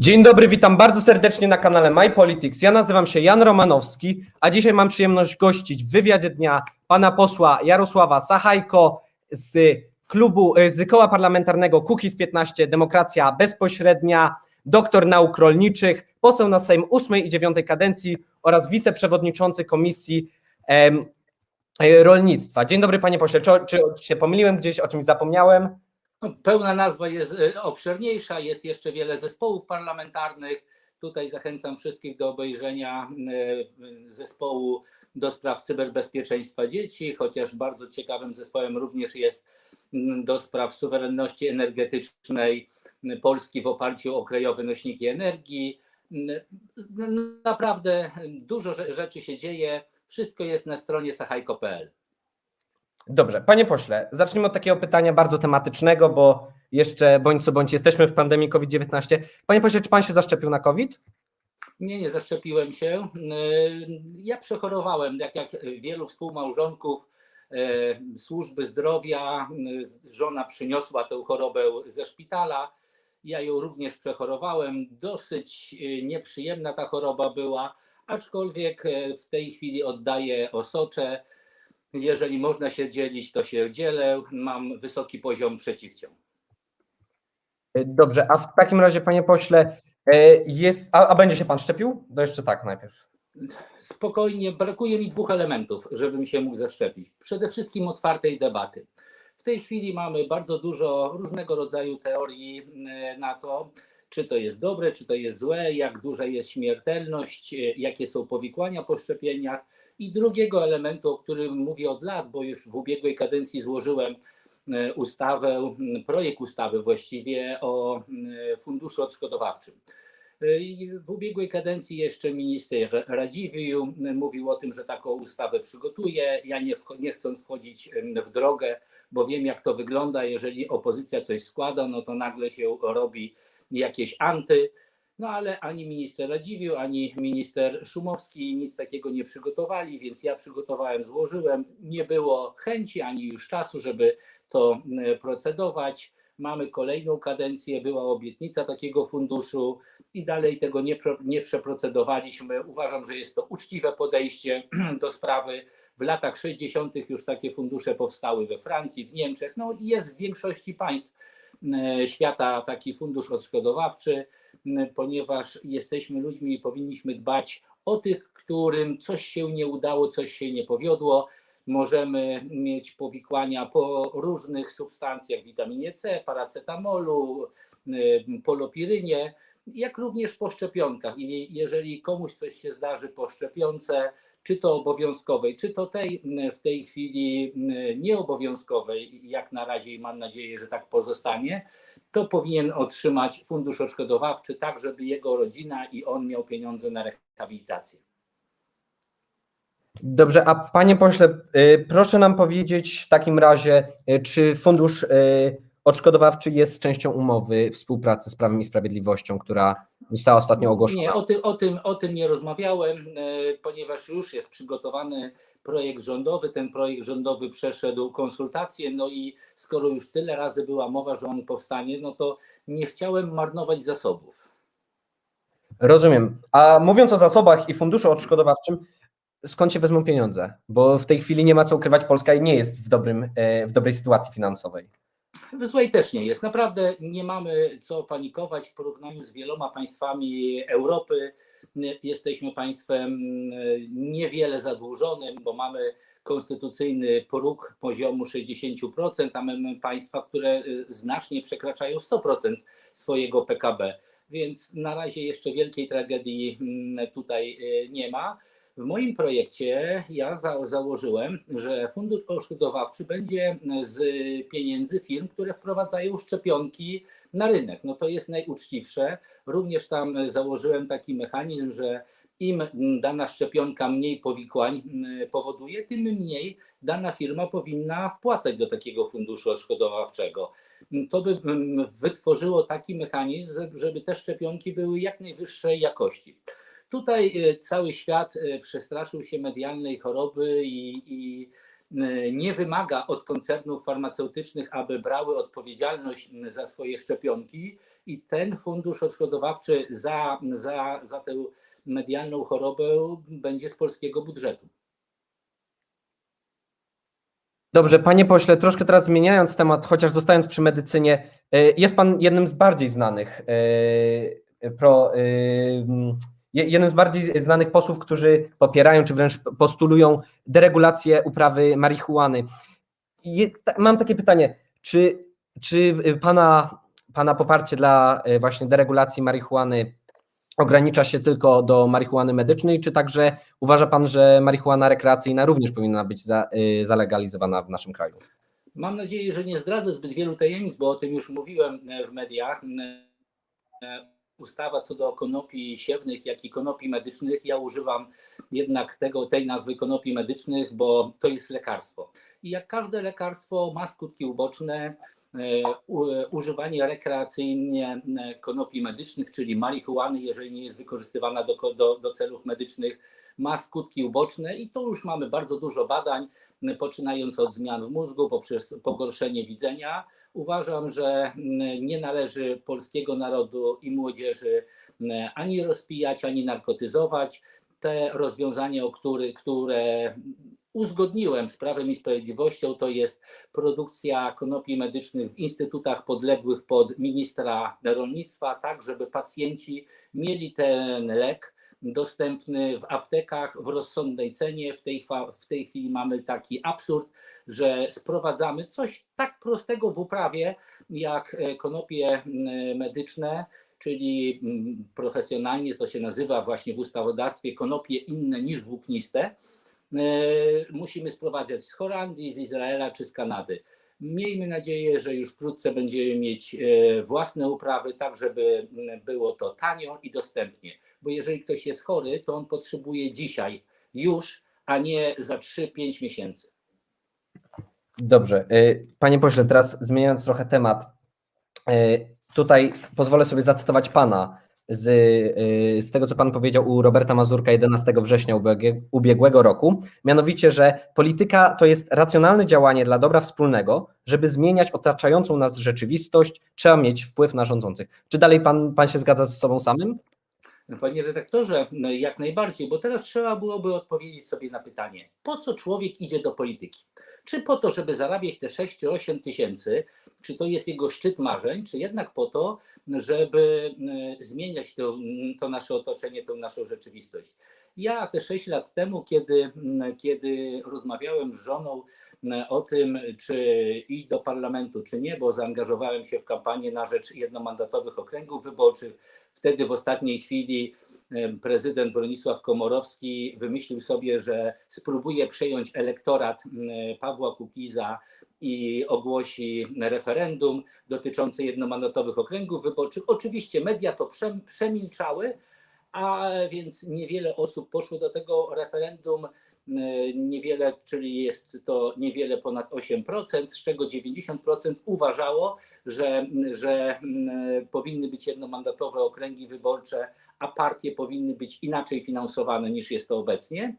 Dzień dobry, witam bardzo serdecznie na kanale My Politics. Ja nazywam się Jan Romanowski, a dzisiaj mam przyjemność gościć w wywiadzie dnia pana posła Jarosława Sachajko z klubu, e, z koła parlamentarnego Kukiz 15 Demokracja Bezpośrednia, doktor nauk rolniczych, poseł na Sejm 8 i 9 kadencji oraz wiceprzewodniczący Komisji em, e, Rolnictwa. Dzień dobry panie pośle, czy, czy się pomyliłem gdzieś, o czymś zapomniałem? No, Pełna nazwa jest e, obszerniejsza, jest jeszcze wiele zespołów parlamentarnych. Tutaj zachęcam wszystkich do obejrzenia e, zespołu do spraw cyberbezpieczeństwa dzieci, chociaż bardzo ciekawym zespołem również jest mm, do spraw suwerenności energetycznej Polski w oparciu o krajowe nośniki energii. Naprawdę dużo rze- rzeczy się dzieje. Wszystko jest na stronie sachajko.pl. Dobrze, panie pośle, zacznijmy od takiego pytania bardzo tematycznego, bo jeszcze bądź co bądź jesteśmy w pandemii COVID-19. Panie pośle, czy pan się zaszczepił na COVID? Nie, nie zaszczepiłem się. Yy, Ja przechorowałem, tak jak wielu współmałżonków yy, służby zdrowia. Yy, Żona przyniosła tę chorobę ze szpitala. Ja ją również przechorowałem. Dosyć nieprzyjemna ta choroba była, aczkolwiek w tej chwili oddaję osocze. Jeżeli można się dzielić, to się dzielę. Mam wysoki poziom przeciwciał. Dobrze, a w takim razie, panie pośle, e, jest, a, a będzie się pan szczepił? To jeszcze tak najpierw. Spokojnie, brakuje mi dwóch elementów, żebym się mógł zaszczepić. Przede wszystkim otwartej debaty. W tej chwili mamy bardzo dużo różnego rodzaju teorii e, na to, czy to jest dobre, czy to jest złe, jak duża jest śmiertelność, e, jakie są powikłania po szczepieniach. I drugiego elementu, o którym mówię od lat, bo już w ubiegłej kadencji złożyłem e, ustawę, projekt ustawy właściwie o funduszu odszkodowawczym. I W ubiegłej kadencji jeszcze minister Radziwiłł mówił o tym, że taką ustawę przygotuje. Ja nie, nie chcąc wchodzić w drogę, bo wiem jak to wygląda, jeżeli opozycja coś składa, no to nagle się robi jakieś anty. No ale ani minister Radziwiłł, ani minister Szumowski nic takiego nie przygotowali, więc ja przygotowałem, złożyłem. Nie było chęci ani już czasu, żeby to m, procedować. Mamy kolejną kadencję, była obietnica takiego funduszu i dalej tego nie, nie przeprocedowaliśmy. Uważam, że jest to uczciwe podejście do sprawy. W latach 60. już takie fundusze powstały we Francji, w Niemczech, no i jest w większości państw e, świata taki fundusz odszkodowawczy, ponieważ jesteśmy ludźmi i powinniśmy dbać o tych, którym coś się nie udało, coś się nie powiodło. Możemy mieć powikłania po różnych substancjach, witaminie C, paracetamolu, y, polopirynie, jak również po szczepionkach. I jeżeli komuś coś się zdarzy po szczepionce, czy to obowiązkowej, czy to tej w tej chwili nieobowiązkowej, jak na razie i mam nadzieję, że tak pozostanie, to powinien otrzymać fundusz odszkodowawczy, tak żeby jego rodzina i on miał pieniądze na rehabilitację. Dobrze, a panie pośle, y, proszę nam powiedzieć w takim razie, y, czy fundusz y, odszkodowawczy jest częścią umowy współpracy z Prawem i Sprawiedliwością, która została ostatnio ogłoszona? Nie, o tym, o, tym, o tym nie rozmawiałem, e, ponieważ już jest przygotowany projekt rządowy. Ten projekt rządowy przeszedł konsultacje, no i skoro już tyle razy była mowa, że on powstanie, no to nie chciałem marnować zasobów. Rozumiem. A mówiąc o zasobach i funduszu odszkodowawczym, skąd się wezmą pieniądze? Bo w tej chwili nie ma co ukrywać, Polska nie jest w, dobrym, e, w dobrej sytuacji finansowej. W złej też nie jest. Naprawdę nie mamy co panikować w porównaniu z wieloma państwami Europy. Jesteśmy państwem niewiele zadłużonym, bo mamy konstytucyjny próg poziomu 60%, a mamy państwa, które znacznie przekraczają 100% swojego PKB. Więc na razie jeszcze wielkiej tragedii mm, tutaj y, nie ma. W moim projekcie ja za, założyłem, że fundusz odszkodowawczy będzie z pieniędzy firm, które wprowadzają szczepionki na rynek. No to jest najuczciwsze. Również tam założyłem taki mechanizm, że im dana szczepionka mniej powikłań mm, powoduje, tym mniej dana firma powinna wpłacać do takiego funduszu odszkodowawczego. To by mm, wytworzyło taki mechanizm, żeby- żeby te szczepionki były jak najwyższej jakości. Tutaj e, cały świat e, przestraszył się medialnej choroby i, i e, nie wymaga od koncernów farmaceutycznych, aby brały odpowiedzialność za swoje szczepionki i ten fundusz odszkodowawczy za, za, za tę medialną chorobę będzie z polskiego budżetu. Dobrze, panie pośle, troszkę teraz zmieniając temat, chociaż zostając przy medycynie, jest pan jednym z bardziej znanych pro, jednym z bardziej znanych posłów, którzy popierają czy wręcz postulują deregulację uprawy marihuany. Mam takie pytanie, czy, czy pana, pana poparcie dla y, właśnie deregulacji marihuany ogranicza się tylko do marihuany medycznej, czy także uważa pan, że marihuana rekreacyjna również powinna być za, y, zalegalizowana w naszym kraju? Mam nadzieję, że nie zdradzę zbyt wielu tajemnic, bo o tym już mówiłem e, w mediach. Ustawa co do konopi siewnych, jak i konopi medycznych, ja używam jednak tego, tej nazwy konopi medycznych, bo to jest lekarstwo. I jak każde lekarstwo ma skutki uboczne, e, używanie rekreacyjnie e, konopi medycznych, czyli marihuany, jeżeli nie jest wykorzystywana do, do, do celów medycznych, ma skutki uboczne i tu już mamy bardzo dużo badań, poczynając od zmian w mózgu poprzez pogorszenie widzenia. Uważam, że m, nie należy polskiego narodu i młodzieży m, ani rozpijać, ani narkotyzować. Te rozwiązania, które uzgodniłem z Prawem i Sprawiedliwością, to jest produkcja konopi medycznych w instytutach podległych pod ministra rolnictwa, tak żeby pacjenci mieli ten lek dostępny w aptekach w rozsądnej cenie. W tej, w tej chwili mamy taki absurd, że sprowadzamy coś tak prostego w uprawie jak e, konopie medyczne, czyli profesjonalnie to się nazywa właśnie w ustawodawstwie konopie inne niż włókniste. E, Musimy sprowadzać z Holandii, z Izraela czy z Kanady. Miejmy nadzieję, że już wkrótce będziemy mieć e, własne uprawy, tak żeby było to tanio i dostępnie. Bo jeżeli ktoś jest chory, to on potrzebuje dzisiaj, już, a nie za 3-5 miesięcy. Dobrze. y, Panie pośle, teraz zmieniając trochę temat, y, tutaj pozwolę sobie zacytować pana z, y, z tego, co pan powiedział u Roberta Mazurka 11 września ubiegłe- ubiegłego roku, mianowicie, że polityka to jest racjonalne działanie dla dobra wspólnego, żeby zmieniać otaczającą nas rzeczywistość, trzeba mieć wpływ na rządzących. Czy dalej pan, pan się zgadza z sobą samym? Panie redaktorze, no jak najbardziej, bo teraz trzeba byłoby odpowiedzieć sobie na pytanie, po co człowiek idzie do polityki? Czy po to, żeby zarabiać te 6 czy 8 tysięcy, czy to jest jego szczyt marzeń, czy jednak po to, żeby e, zmieniać to, to nasze otoczenie, tę naszą rzeczywistość? Ja te 6 lat temu, kiedy, m, kiedy rozmawiałem z żoną o tym, czy iść do parlamentu, czy nie, bo zaangażowałem się w kampanię na rzecz jednomandatowych okręgów wyborczych, Wtedy w ostatniej chwili prezydent Bronisław Komorowski wymyślił sobie, że spróbuje przejąć elektorat Pawła Kukiza i ogłosi referendum dotyczące jednomandatowych okręgów wyborczych. Oczywiście media to przem- przemilczały, a więc niewiele osób poszło do tego referendum. E, Niewiele, czyli jest to niewiele ponad 8%, z czego 90% uważało, że, że mm, powinny być jednomandatowe okręgi wyborcze, a partie powinny być inaczej finansowane niż jest to obecnie.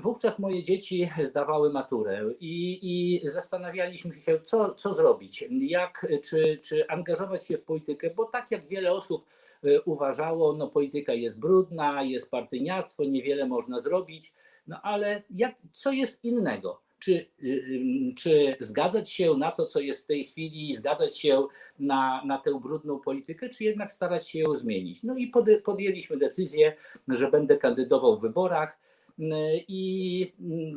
Wówczas moje dzieci zdawały maturę i, i zastanawialiśmy się, co, co zrobić, jak, czy, czy angażować się w politykę, bo tak jak wiele osób y, uważało, no polityka jest brudna, jest partyjniactwo, niewiele można zrobić, no ale jak, co jest innego? Czy, y, y, czy zgadzać się na to, co jest w tej chwili, zgadzać się na, na tę brudną politykę, czy jednak starać się ją zmienić? No i pode- podjęliśmy decyzję, że będę kandydował w wyborach. I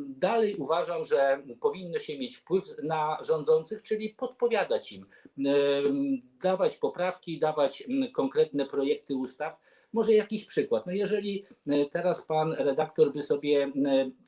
dalej uważam, że powinno się mieć wpływ na rządzących, czyli podpowiadać im, dawać poprawki, dawać konkretne projekty ustaw. Może jakiś przykład. No jeżeli teraz pan redaktor by sobie,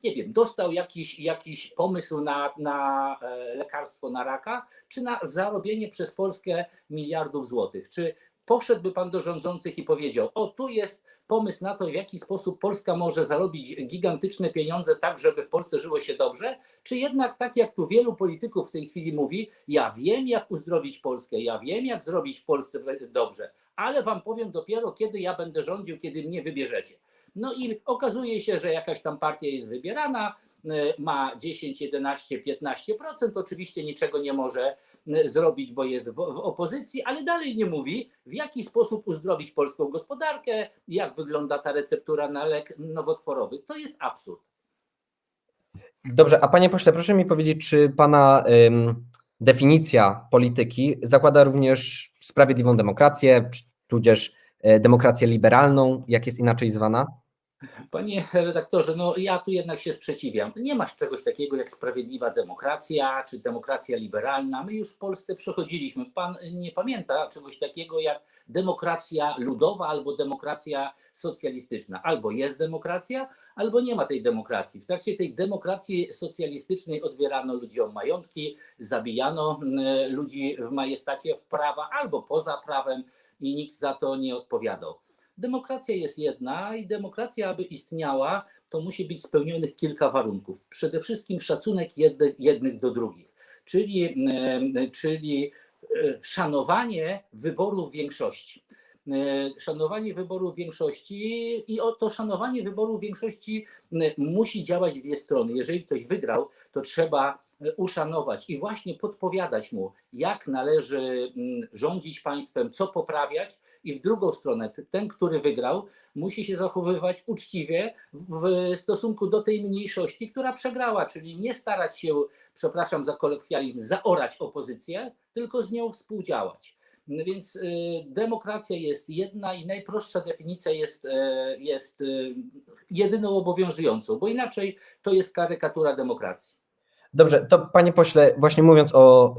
nie wiem, dostał jakiś, jakiś pomysł na, na e, lekarstwo na raka, czy na zarobienie przez Polskę miliardów złotych, czy poszedłby pan do rządzących i powiedział: O, tu jest pomysł na to, w jaki sposób Polska może zarobić gigantyczne pieniądze, tak żeby w Polsce żyło się dobrze? Czy jednak, tak jak tu wielu polityków w tej chwili mówi, ja wiem, jak uzdrowić Polskę, ja wiem, jak zrobić w Polsce dobrze, ale wam powiem dopiero, kiedy ja będę rządził, kiedy mnie wybierzecie. No i okazuje się, że jakaś tam partia jest wybierana, e, ma 10, 11, 15%, oczywiście niczego nie może e, zrobić, bo jest w, opozycji, ale dalej nie mówi, w jaki sposób uzdrowić polską gospodarkę, jak wygląda ta receptura na lek nowotworowy. To jest absurd. Dobrze, a panie pośle, proszę mi powiedzieć, czy pana ym, definicja polityki zakłada również sprawiedliwą demokrację, tudzież e, demokrację liberalną, jak jest inaczej zwana? Panie redaktorze, no ja tu jednak się sprzeciwiam. Nie masz czegoś takiego jak sprawiedliwa demokracja czy demokracja liberalna. My już w Polsce przechodziliśmy. Pan nie pamięta czegoś takiego jak demokracja ludowa albo demokracja socjalistyczna. Albo jest demokracja, albo nie ma tej demokracji. W trakcie tej demokracji socjalistycznej odbierano ludziom majątki, zabijano mm, ludzi w majestacie prawa albo poza prawem i nikt za to nie odpowiadał. Demokracja jest jedna i demokracja, aby istniała, to musi być spełnionych kilka warunków. Przede wszystkim szacunek jednych, do drugich, czyli, e, czyli e, szanowanie wyborów większości. E, szanowanie wyborów większości i to szanowanie wyborów większości musi działać w dwie strony. Jeżeli ktoś wygrał, to trzeba uszanować i właśnie podpowiadać mu, jak należy mm, rządzić państwem, co poprawiać, i w drugą stronę ten, który wygrał, musi się zachowywać uczciwie w stosunku do tej mniejszości, która przegrała, czyli nie starać się, przepraszam za kolokwializm, zaorać opozycję, tylko z nią współdziałać. No więc y, demokracja jest jedna i najprostsza definicja jest, y, jest y, jedyną obowiązującą, bo inaczej to jest karykatura demokracji. Dobrze, to panie pośle, właśnie mówiąc o,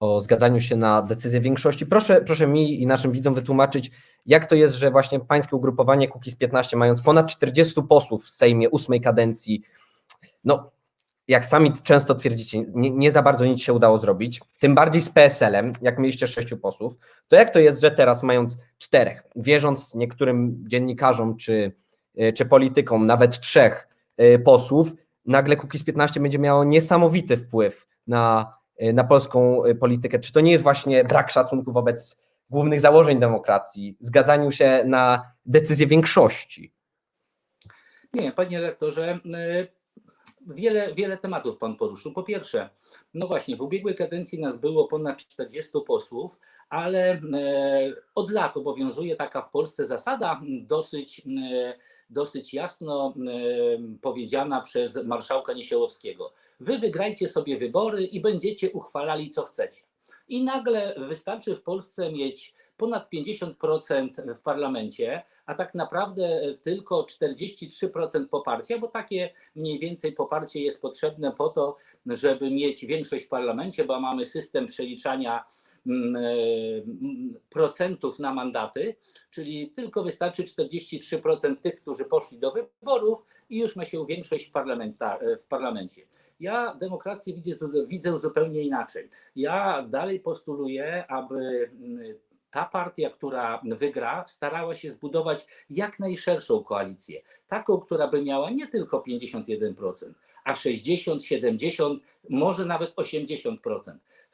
o zgadzaniu się na decyzję większości, proszę, proszę mi i naszym widzom wytłumaczyć, jak to jest, że właśnie pańskie ugrupowanie Kukiz 15, mając ponad 40 posłów w Sejmie ósmej kadencji, no jak sami często twierdzicie, nie, nie, za bardzo nic się udało zrobić, tym bardziej z PSL-em, jak mieliście sześciu posłów, to jak to jest, że teraz mając czterech, wierząc niektórym dziennikarzom czy, czy politykom, nawet trzech y, posłów, nagle Kukiz 15 będzie miało niesamowity wpływ na, y, na polską y, politykę. Czy to nie jest właśnie brak szacunku wobec głównych założeń demokracji, zgadzaniu się na decyzję większości? Nie, panie rektorze, y, wiele, wiele tematów pan poruszył. Po pierwsze, no właśnie, w ubiegłej kadencji nas było ponad 40 posłów, ale od lat obowiązuje taka w Polsce zasada dosyć dosyć jasno powiedziana przez marszałka Niesiołowskiego. Wy wygrajcie sobie wybory i będziecie uchwalali co chcecie. I nagle wystarczy w Polsce mieć ponad 50% w parlamencie, a tak naprawdę tylko 43% poparcia, bo takie mniej więcej poparcie jest potrzebne po to, żeby mieć większość w parlamencie, bo mamy system przeliczania procentów na mandaty, czyli tylko wystarczy 43% tych, którzy poszli do wyborów i już ma się większość w, e, w parlamencie. Ja demokrację widzę, widzę zupełnie inaczej. Ja dalej postuluję, aby mm, ta partia, która wygra, starała się zbudować jak najszerszą koalicję. Taką, która by miała nie tylko 51%, a 60, 70, może nawet 80%.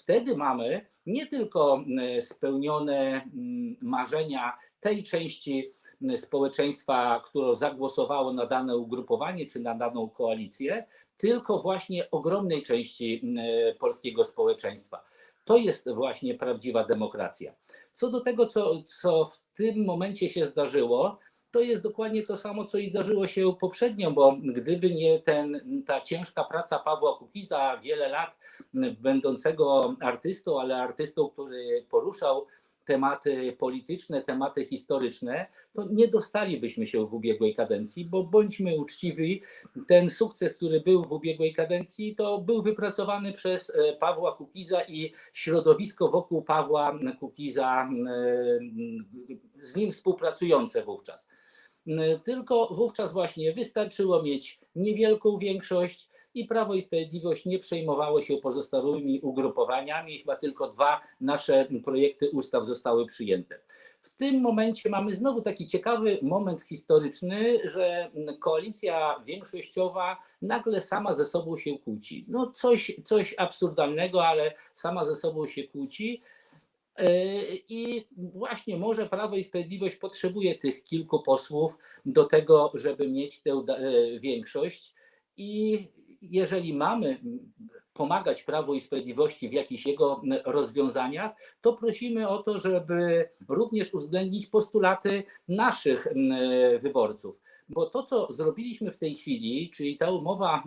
Wtedy mamy nie tylko e, spełnione mm, marzenia tej części e, społeczeństwa, które zagłosowało na dane ugrupowanie czy na daną koalicję, tylko właśnie ogromnej części e, polskiego społeczeństwa. To jest właśnie prawdziwa demokracja. Co do tego, co, co w tym momencie się zdarzyło, to jest dokładnie to samo, co i zdarzyło się poprzednio, bo gdyby nie ten, ta ciężka praca Pawła Kukiza, wiele lat będącego artystą, ale artystą, który poruszał tematy polityczne, tematy historyczne, to nie dostalibyśmy się w ubiegłej kadencji, bo bądźmy uczciwi, ten sukces, który był w ubiegłej kadencji, to był wypracowany przez e, Pawła Kukiza i środowisko wokół Pawła Kukiza, e, z nim współpracujące wówczas. Tylko wówczas właśnie wystarczyło mieć niewielką większość, i Prawo i Sprawiedliwość nie przejmowało się pozostałymi ugrupowaniami. Chyba tylko dwa nasze projekty ustaw zostały przyjęte. W tym momencie mamy znowu taki ciekawy moment historyczny, że koalicja większościowa nagle sama ze sobą się kłóci. No coś, coś absurdalnego, ale sama ze sobą się kłóci. Yy, I właśnie może Prawo i Sprawiedliwość potrzebuje tych kilku posłów do tego, żeby mieć tę yy, większość. I jeżeli mamy pomagać Prawu i Sprawiedliwości w jakichś jego rozwiązaniach, to prosimy o to, żeby również uwzględnić postulaty naszych wyborców. Bo to, co zrobiliśmy w tej chwili, czyli ta umowa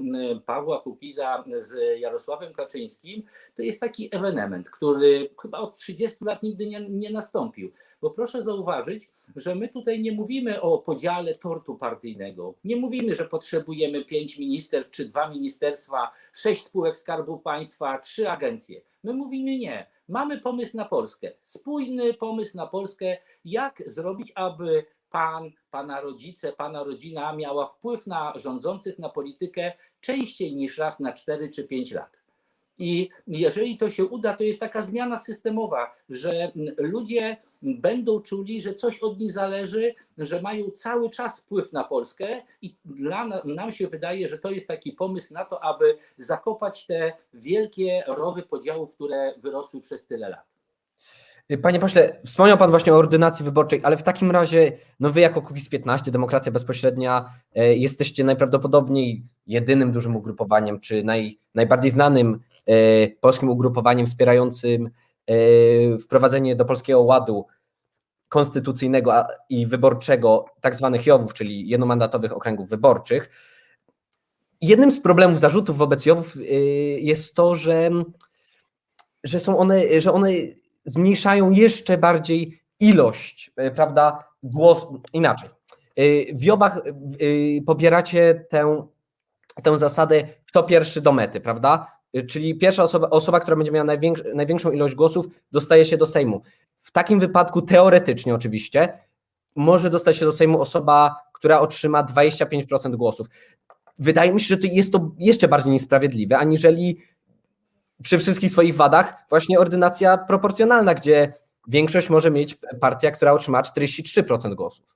Pawła Kukiza z Jarosławem Kaczyńskim, to jest taki ewenement, który chyba od 30 lat nigdy nie, nie nastąpił. Bo proszę zauważyć, że my tutaj nie mówimy o podziale tortu partyjnego. Nie mówimy, że potrzebujemy pięć ministerstw czy dwa ministerstwa, sześć spółek Skarbu Państwa, trzy agencje. My mówimy nie. Mamy pomysł na Polskę. Spójny pomysł na Polskę, jak zrobić, aby pan, pana rodzice, pana rodzina miała wpływ na rządzących, na politykę częściej niż raz na 4 czy 5 lat. I jeżeli to się uda, to jest taka zmiana systemowa, że ludzie będą czuli, że coś od nich zależy, że mają cały czas wpływ na Polskę i dla na- nam się wydaje, że to jest taki pomysł na to, aby zakopać te wielkie rowy podziałów, które wyrosły przez tyle lat. Panie pośle, wspomniał Pan właśnie o ordynacji wyborczej, ale w takim razie, no Wy jako Kukiz 15, Demokracja Bezpośrednia, e, jesteście najprawdopodobniej jedynym dużym ugrupowaniem, czy naj, najbardziej znanym e, polskim ugrupowaniem wspierającym wprowadzenie do Polskiego Ładu konstytucyjnego i wyborczego tak zwanych JOW-ów, czyli jednomandatowych okręgów wyborczych. Jednym z problemów zarzutów wobec JOW-ów jest to, że, że są one, że one zmniejszają jeszcze bardziej ilość, e, prawda, głos, inaczej. E, W Jobach e, pobieracie tę, tę zasadę, kto pierwszy do mety, prawda? Czyli pierwsza osoba, osoba która będzie miała największ, największą ilość głosów, dostaje się do Sejmu. W takim wypadku, teoretycznie oczywiście, może dostać się do Sejmu osoba, która otrzyma 25% głosów. Wydaje mi się, że to jest to jeszcze bardziej niesprawiedliwe, aniżeli przy wszystkich swoich wadach właśnie ordynacja proporcjonalna, gdzie większość może mieć partia, która otrzyma 43% głosów.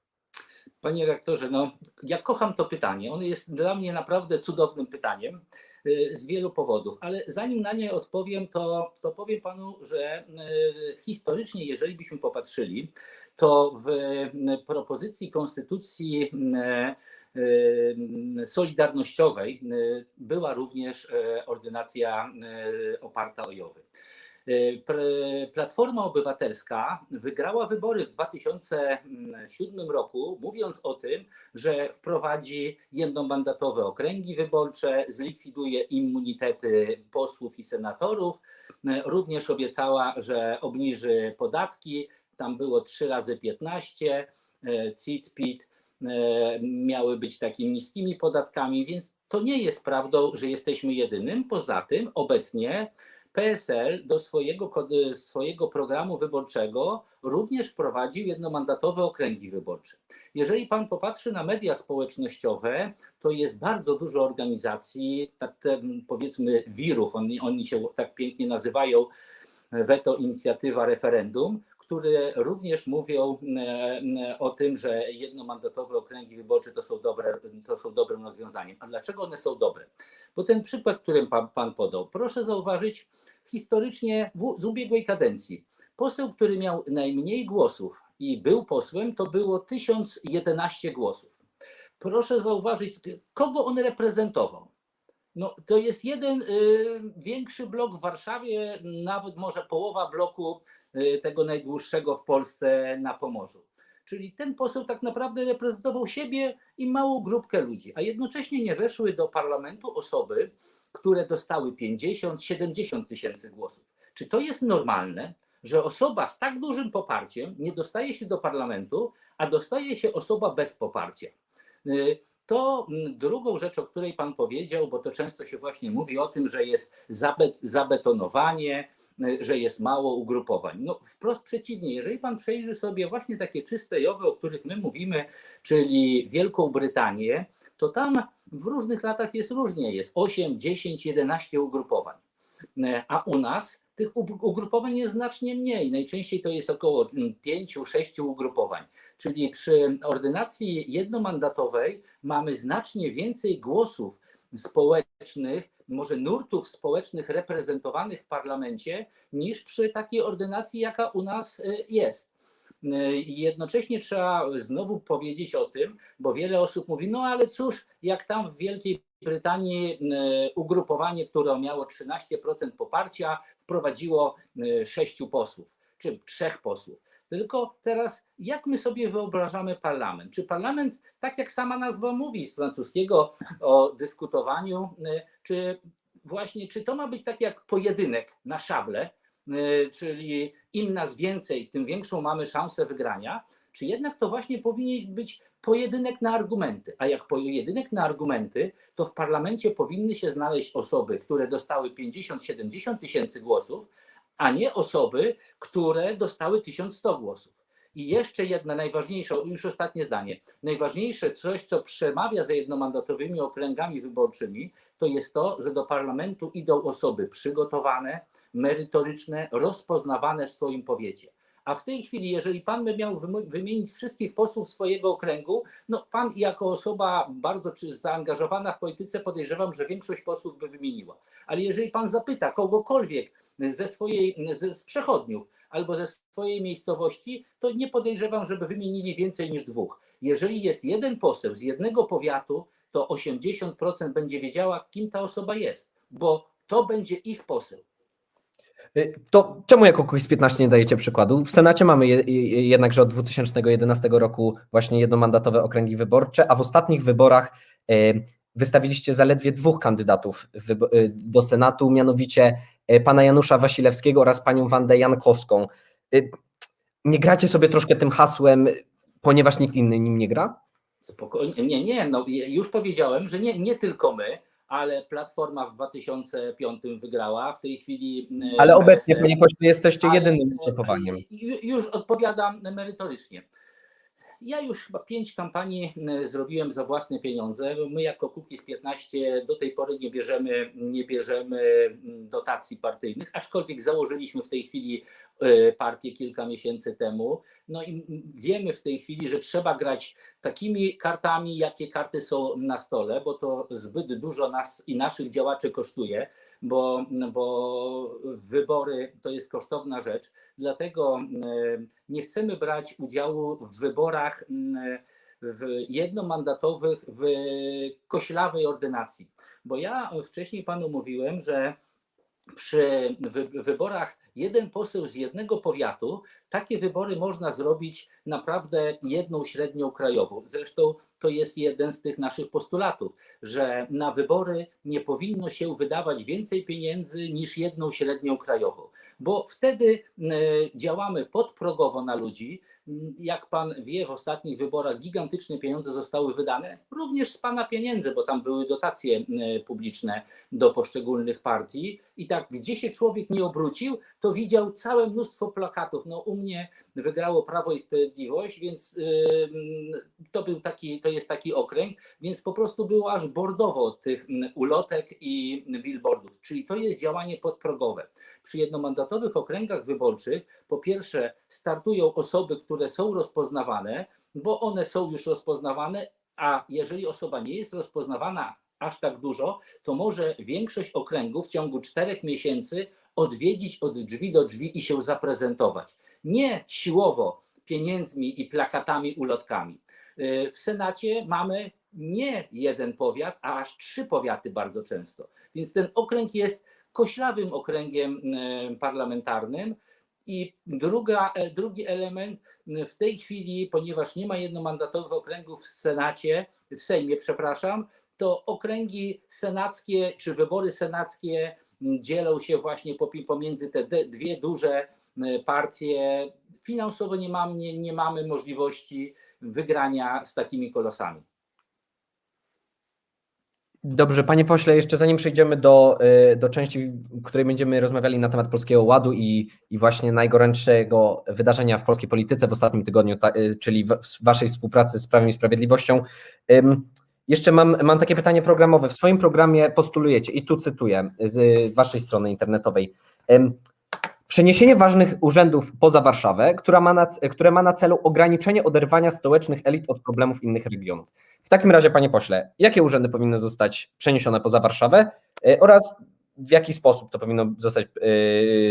Panie rektorze, no ja kocham to pytanie. Ono jest dla mnie naprawdę cudownym pytaniem y, z wielu powodów, ale zanim na nie odpowiem, to, to powiem panu, że y, historycznie, jeżeli byśmy popatrzyli, to w y, propozycji konstytucji solidarnościowej y, była również y, ordynacja y, oparta o JOWy. Y, Platforma Obywatelska wygrała wybory w 2007 roku, mówiąc o tym, że wprowadzi jednomandatowe okręgi wyborcze, zlikwiduje immunitety posłów i senatorów. Y, Również obiecała, że obniży podatki. Tam było 3 razy 15, y, CIT, PIT y, miały być takimi niskimi podatkami, więc to nie jest prawdą, że jesteśmy jedynym. Poza tym obecnie PSL do swojego, kod- swojego programu wyborczego również wprowadził jednomandatowe okręgi wyborcze. Jeżeli pan popatrzy na media społecznościowe, to jest bardzo dużo organizacji, tak powiedzmy wirów, oni, oni się tak pięknie nazywają, Weto Inicjatywa Referendum, które również mówią e, e, o tym, że jednomandatowe okręgi wyborcze to są, dobre, to są dobrym rozwiązaniem. A dlaczego one są dobre? Bo ten przykład, którym pan, pan podał, proszę zauważyć, historycznie w, z ubiegłej kadencji poseł, który miał najmniej głosów i był posłem, to było 1011 głosów. Proszę zauważyć, kogo on reprezentował. No, to jest jeden y, większy blok w Warszawie, nawet może połowa bloku y, tego najdłuższego w Polsce na Pomorzu. Czyli ten poseł tak naprawdę reprezentował siebie i małą grupkę ludzi, a jednocześnie nie weszły do parlamentu osoby, które dostały 50, 70 tysięcy głosów. Czy to jest normalne, że osoba z tak dużym poparciem nie dostaje się do parlamentu, a dostaje się osoba bez poparcia? Y, To mm, drugą rzecz, o której Pan powiedział, bo to często się właśnie mówi o tym, że jest zabe- zabetonowanie, y, że jest mało ugrupowań. No wprost przeciwnie, jeżeli Pan przejrzy sobie właśnie takie czyste jowy, o których my mówimy, czyli Wielką Brytanię, to tam w różnych latach jest różnie. Jest 8, 10, 11 ugrupowań. E, A u nas tych ug- ugrupowań jest znacznie mniej. Najczęściej to jest około 5-6 ugrupowań. Czyli przy ordynacji jednomandatowej mamy znacznie więcej głosów społecznych, może nurtów społecznych reprezentowanych w parlamencie, niż przy takiej ordynacji, jaka u nas y, jest. Y, Jednocześnie trzeba znowu powiedzieć o tym, bo wiele osób mówi, no ale cóż, jak tam w Wielkiej Brytanii y, ugrupowanie, które miało 13% poparcia, wprowadziło y, sześciu posłów, czy trzech posłów. Tylko teraz, jak my sobie wyobrażamy parlament? Czy parlament, tak jak sama nazwa mówi z francuskiego o dyskutowaniu, y, czy właśnie, czy to ma być tak jak pojedynek na szable, czyli im nas więcej, tym większą mamy szansę wygrania, czy jednak to właśnie powinien być pojedynek na argumenty? A jak pojedynek na argumenty, to w parlamencie powinny się znaleźć osoby, które dostały 50-70 tysięcy głosów, a nie osoby, które dostały 1100 głosów. I jeszcze jedna najważniejsza, już ostatnie zdanie. Najważniejsze coś, co przemawia za jednomandatowymi okręgami wyborczymi, to jest to, że do parlamentu idą osoby przygotowane, merytoryczne, rozpoznawane w swoim powiecie. A w tej chwili, jeżeli pan by miał wymienić wszystkich posłów swojego okręgu, no pan jako osoba bardzo czy zaangażowana w polityce podejrzewam, że większość posłów by wymieniła. Ale jeżeli pan zapyta kogokolwiek ze swojej, ze, z przechodniów albo ze swojej miejscowości, to nie podejrzewam, żeby wymienili więcej niż dwóch. Jeżeli jest jeden poseł z jednego powiatu, to 80% będzie wiedziała, kim ta osoba jest, bo to będzie ich poseł. Y, To czemu jako Kukiz 15 nie dajecie przykładu? W Senacie mamy je, je- jednakże od 2011 roku właśnie jednomandatowe okręgi wyborcze, a w ostatnich wyborach y, wystawiliście zaledwie dwóch kandydatów y, do Senatu, mianowicie pana Janusza Wasilewskiego oraz panią Wandę Jankowską. Nie gracie sobie troszkę tym hasłem, ponieważ nikt inny nim nie gra? Spokojnie, nie, nie, no już powiedziałem, że nie, nie tylko my, ale Platforma w 2005 wygrała, w tej chwili. e, Ale obecnie, panie pośle, jesteście jedynym e, ugrupowaniem. ju- Już odpowiadam merytorycznie. Ja już chyba pięć kampanii e, zrobiłem za własne pieniądze. My jako Kukiz 15 do tej pory nie bierzemy, nie bierzemy mm, dotacji partyjnych, aczkolwiek założyliśmy w tej chwili e, partię kilka miesięcy temu. No i wiemy w tej chwili, że trzeba grać takimi kartami, jakie karty są na stole, bo to zbyt dużo nas i naszych działaczy kosztuje, bo, bo wybory to jest kosztowna rzecz. Dlatego e, nie chcemy brać udziału w wyborach w jednomandatowych w koślawej ordynacji. Bo ja wcześniej panu mówiłem, że przy wy- wyborach jeden poseł z jednego powiatu, takie wybory można zrobić naprawdę jedną średnią krajową. Zresztą to jest jeden z tych naszych postulatów, że na wybory nie powinno się wydawać więcej pieniędzy niż jedną średnią krajową, bo wtedy e, działamy podprogowo na ludzi. Jak pan wie, w ostatnich wyborach gigantyczne pieniądze zostały wydane, również z pana pieniędzy, bo tam były dotacje e, publiczne do poszczególnych partii. I tak, gdzie się człowiek nie obrócił, to widział całe mnóstwo plakatów. No, u mnie wygrało Prawo i Sprawiedliwość, więc to był taki, to jest taki okręg, więc po prostu było aż bordowo tych mm, ulotek i billboardów. Czyli to jest działanie podprogowe. Przy jednomandatowych okręgach wyborczych, po pierwsze, startują osoby, które są rozpoznawane, bo one są już rozpoznawane, a jeżeli osoba nie jest rozpoznawana aż tak dużo, to może większość okręgów w ciągu czterech miesięcy odwiedzić od drzwi do drzwi i się zaprezentować. Nie siłowo pieniędzmi i plakatami, ulotkami. Yy, W Senacie mamy nie jeden powiat, a aż trzy powiaty bardzo często. Więc ten okręg jest koślawym okręgiem yy, parlamentarnym. I druga, e, drugi element yy, w tej chwili, ponieważ nie ma jednomandatowych okręgów w Senacie, w Sejmie, przepraszam, to okręgi senackie czy wybory senackie m, dzielą się właśnie pomiędzy te dwie duże e, partie. Finansowo nie mamy, nie, nie mamy możliwości wygrania z takimi kolosami. Dobrze, panie pośle, jeszcze zanim przejdziemy do, y, do części, w której będziemy rozmawiali na temat Polskiego Ładu i, i właśnie najgorętszego wydarzenia w polskiej polityce w ostatnim tygodniu, ta, y, czyli w, w waszej współpracy z Prawem i Sprawiedliwością, ym, jeszcze mam, mam takie pytanie programowe. W swoim programie postulujecie, i tu cytuję z waszej strony internetowej, przeniesienie ważnych urzędów poza Warszawę, która ma na, które ma na celu ograniczenie oderwania stołecznych elit od problemów innych regionów. W takim razie, panie pośle, jakie urzędy powinny zostać przeniesione poza Warszawę e, oraz w jaki sposób to powinno zostać e,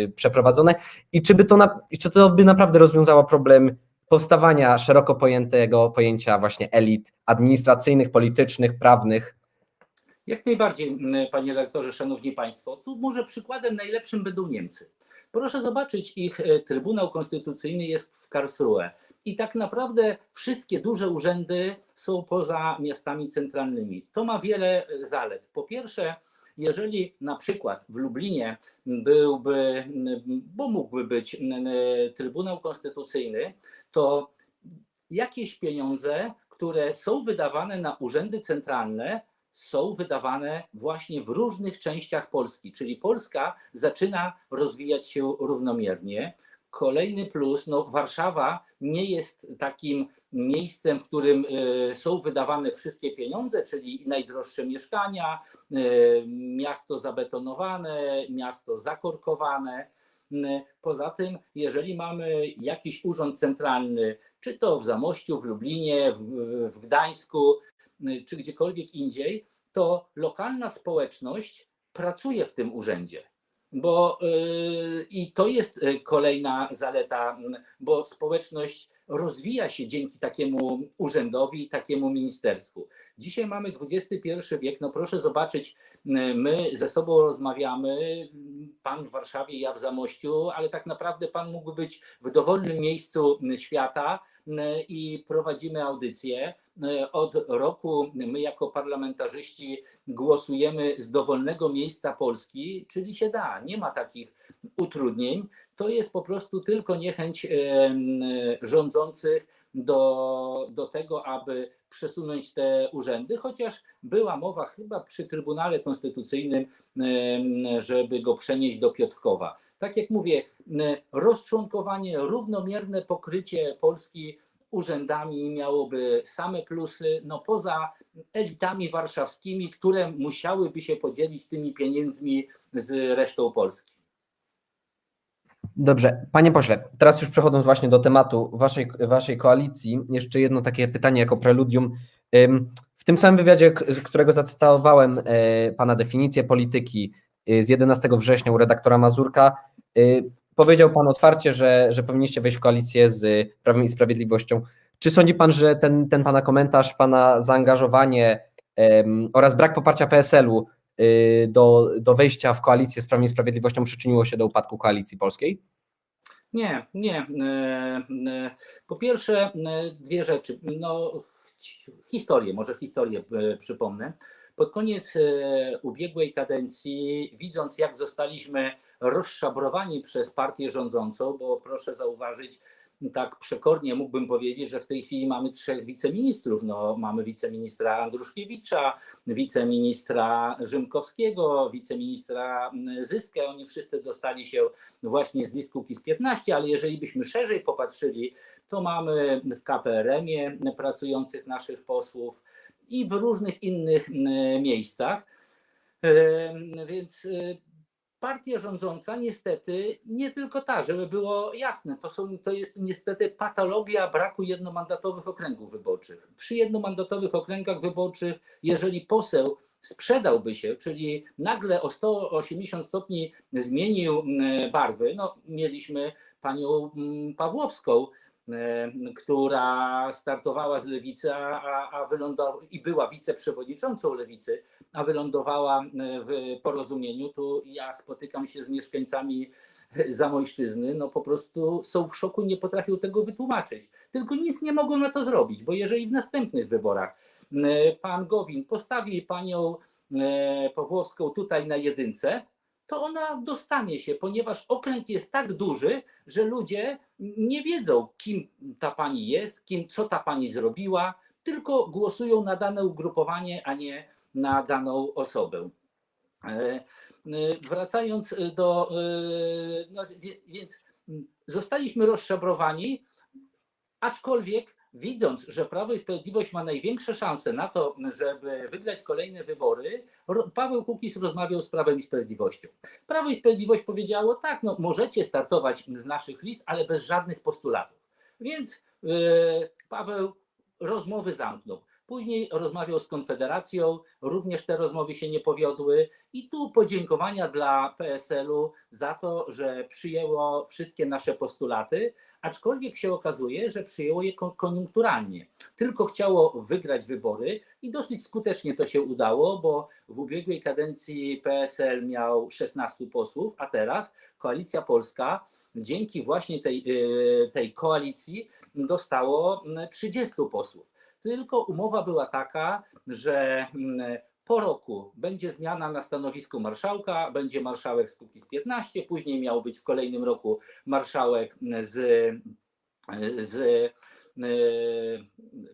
przeprowadzone i czy by to, na, czy to by naprawdę rozwiązało problem powstawania szeroko pojętego pojęcia właśnie elit administracyjnych, politycznych, prawnych. Jak najbardziej, panie redaktorze, szanowni państwo. Tu może przykładem najlepszym będą Niemcy. Proszę zobaczyć, ich e, Trybunał Konstytucyjny jest w Karlsruhe. I tak naprawdę wszystkie duże urzędy są poza miastami centralnymi. To ma wiele e, zalet. Po pierwsze, jeżeli na przykład w Lublinie byłby, bo mógłby być Trybunał Konstytucyjny, to jakieś pieniądze, które są wydawane na urzędy centralne, są wydawane właśnie w różnych częściach Polski, czyli Polska zaczyna rozwijać się równomiernie. Kolejny plus, no Warszawa nie jest takim miejscem, w którym e, są wydawane wszystkie pieniądze, czyli najdroższe mieszkania, e, miasto zabetonowane, miasto zakorkowane. Poza tym, jeżeli mamy jakiś urząd centralny, czy to w Zamościu, w Lublinie, w, Gdańsku, czy gdziekolwiek indziej, to lokalna społeczność pracuje w tym urzędzie. Bo yy, i to jest y, kolejna zaleta, bo społeczność rozwija się dzięki takiemu urzędowi, takiemu ministerstwu. Dzisiaj mamy XXI wiek, no proszę zobaczyć, my ze sobą rozmawiamy, pan w Warszawie, ja w Zamościu, ale tak naprawdę pan mógłby być w dowolnym miejscu świata i prowadzimy audycję. Od roku my jako parlamentarzyści głosujemy z dowolnego miejsca Polski, czyli się da, nie ma takich utrudnień. To jest po prostu tylko niechęć rządzących do, do tego, aby przesunąć te urzędy, chociaż była mowa chyba przy Trybunale Konstytucyjnym, żeby go przenieść do Piotrkowa. Tak jak mówię, rozczłonkowanie, równomierne pokrycie Polski urzędami miałoby same plusy, no poza elitami warszawskimi, które musiałyby się podzielić tymi pieniędzmi z resztą Polski. Dobrze, panie pośle, teraz już przechodząc właśnie do tematu waszej, waszej koalicji, jeszcze jedno takie pytanie jako preludium. W tym samym wywiadzie, z którego zacytowałem e, pana definicję polityki z 11 września u redaktora Mazurka, e, powiedział pan otwarcie, że, że powinniście wejść w koalicję z Prawem i Sprawiedliwością. Czy sądzi pan, że ten, ten pana komentarz, pana zaangażowanie um, oraz brak poparcia PSL-u y, do, do wejścia w koalicję z Prawem i Sprawiedliwością przyczyniło się do upadku koalicji polskiej? Nie, nie. Po pierwsze, dwie rzeczy. No, historię, może historię przypomnę. Pod koniec ubiegłej kadencji, widząc jak zostaliśmy rozszabrowani przez partię rządzącą, bo proszę zauważyć, tak przekornie mógłbym powiedzieć, że w tej chwili mamy trzech wiceministrów. No, mamy wiceministra Andruszkiewicza, wiceministra Rzymkowskiego, wiceministra Zyskę. Oni wszyscy dostali się właśnie z listy KIS 15, ale jeżeli byśmy szerzej popatrzyli, to mamy w KPRM-ie pracujących naszych posłów i w różnych innych miejscach. Więc partia rządząca niestety, nie tylko ta, żeby było jasne, to, są, to jest niestety patologia braku jednomandatowych okręgów wyborczych. Przy jednomandatowych okręgach wyborczych, jeżeli poseł sprzedałby się, czyli nagle o 180 stopni zmienił mm, barwy, no mieliśmy panią mm, Pawłowską, która startowała z lewicy a, a i była wiceprzewodniczącą lewicy, a wylądowała e, w porozumieniu. Tu ja spotykam się z mieszkańcami Zamojszczyzny, no po prostu są w szoku, nie potrafią tego wytłumaczyć. Tylko nic nie mogą na to zrobić, bo jeżeli w następnych wyborach e, pan Gowin postawi panią Pawłowską tutaj na jedynce, to ona dostanie się, ponieważ okręg jest tak duży, że ludzie nie wiedzą, kim ta pani jest, kim, co ta pani zrobiła, tylko głosują na dane ugrupowanie, a nie na daną osobę. E, e, wracając do. E, no, więc zostaliśmy rozszabrowani, aczkolwiek widząc, że Prawo i Sprawiedliwość ma największe szanse na to, żeby wygrać kolejne wybory, Paweł Kukiz rozmawiał z Prawem i Sprawiedliwością. Prawo i Sprawiedliwość powiedziało, tak, no możecie startować z naszych list, ale bez żadnych postulatów. Więc yy, Paweł rozmowy zamknął. Później rozmawiał z Konfederacją, również te rozmowy się nie powiodły. I tu podziękowania dla PSL-u za to, że przyjęło wszystkie nasze postulaty, aczkolwiek się okazuje, że przyjęło je kon- koniunkturalnie. Tylko chciało wygrać wybory i dosyć skutecznie to się udało, bo w ubiegłej kadencji PSL miał 16 posłów, a teraz Koalicja Polska dzięki właśnie tej, yy, tej koalicji dostało mm, 30 posłów. Tylko umowa była taka, że mm, po roku będzie zmiana na stanowisku marszałka, będzie marszałek z Kukiz 15, później miał być w kolejnym roku marszałek z, z e,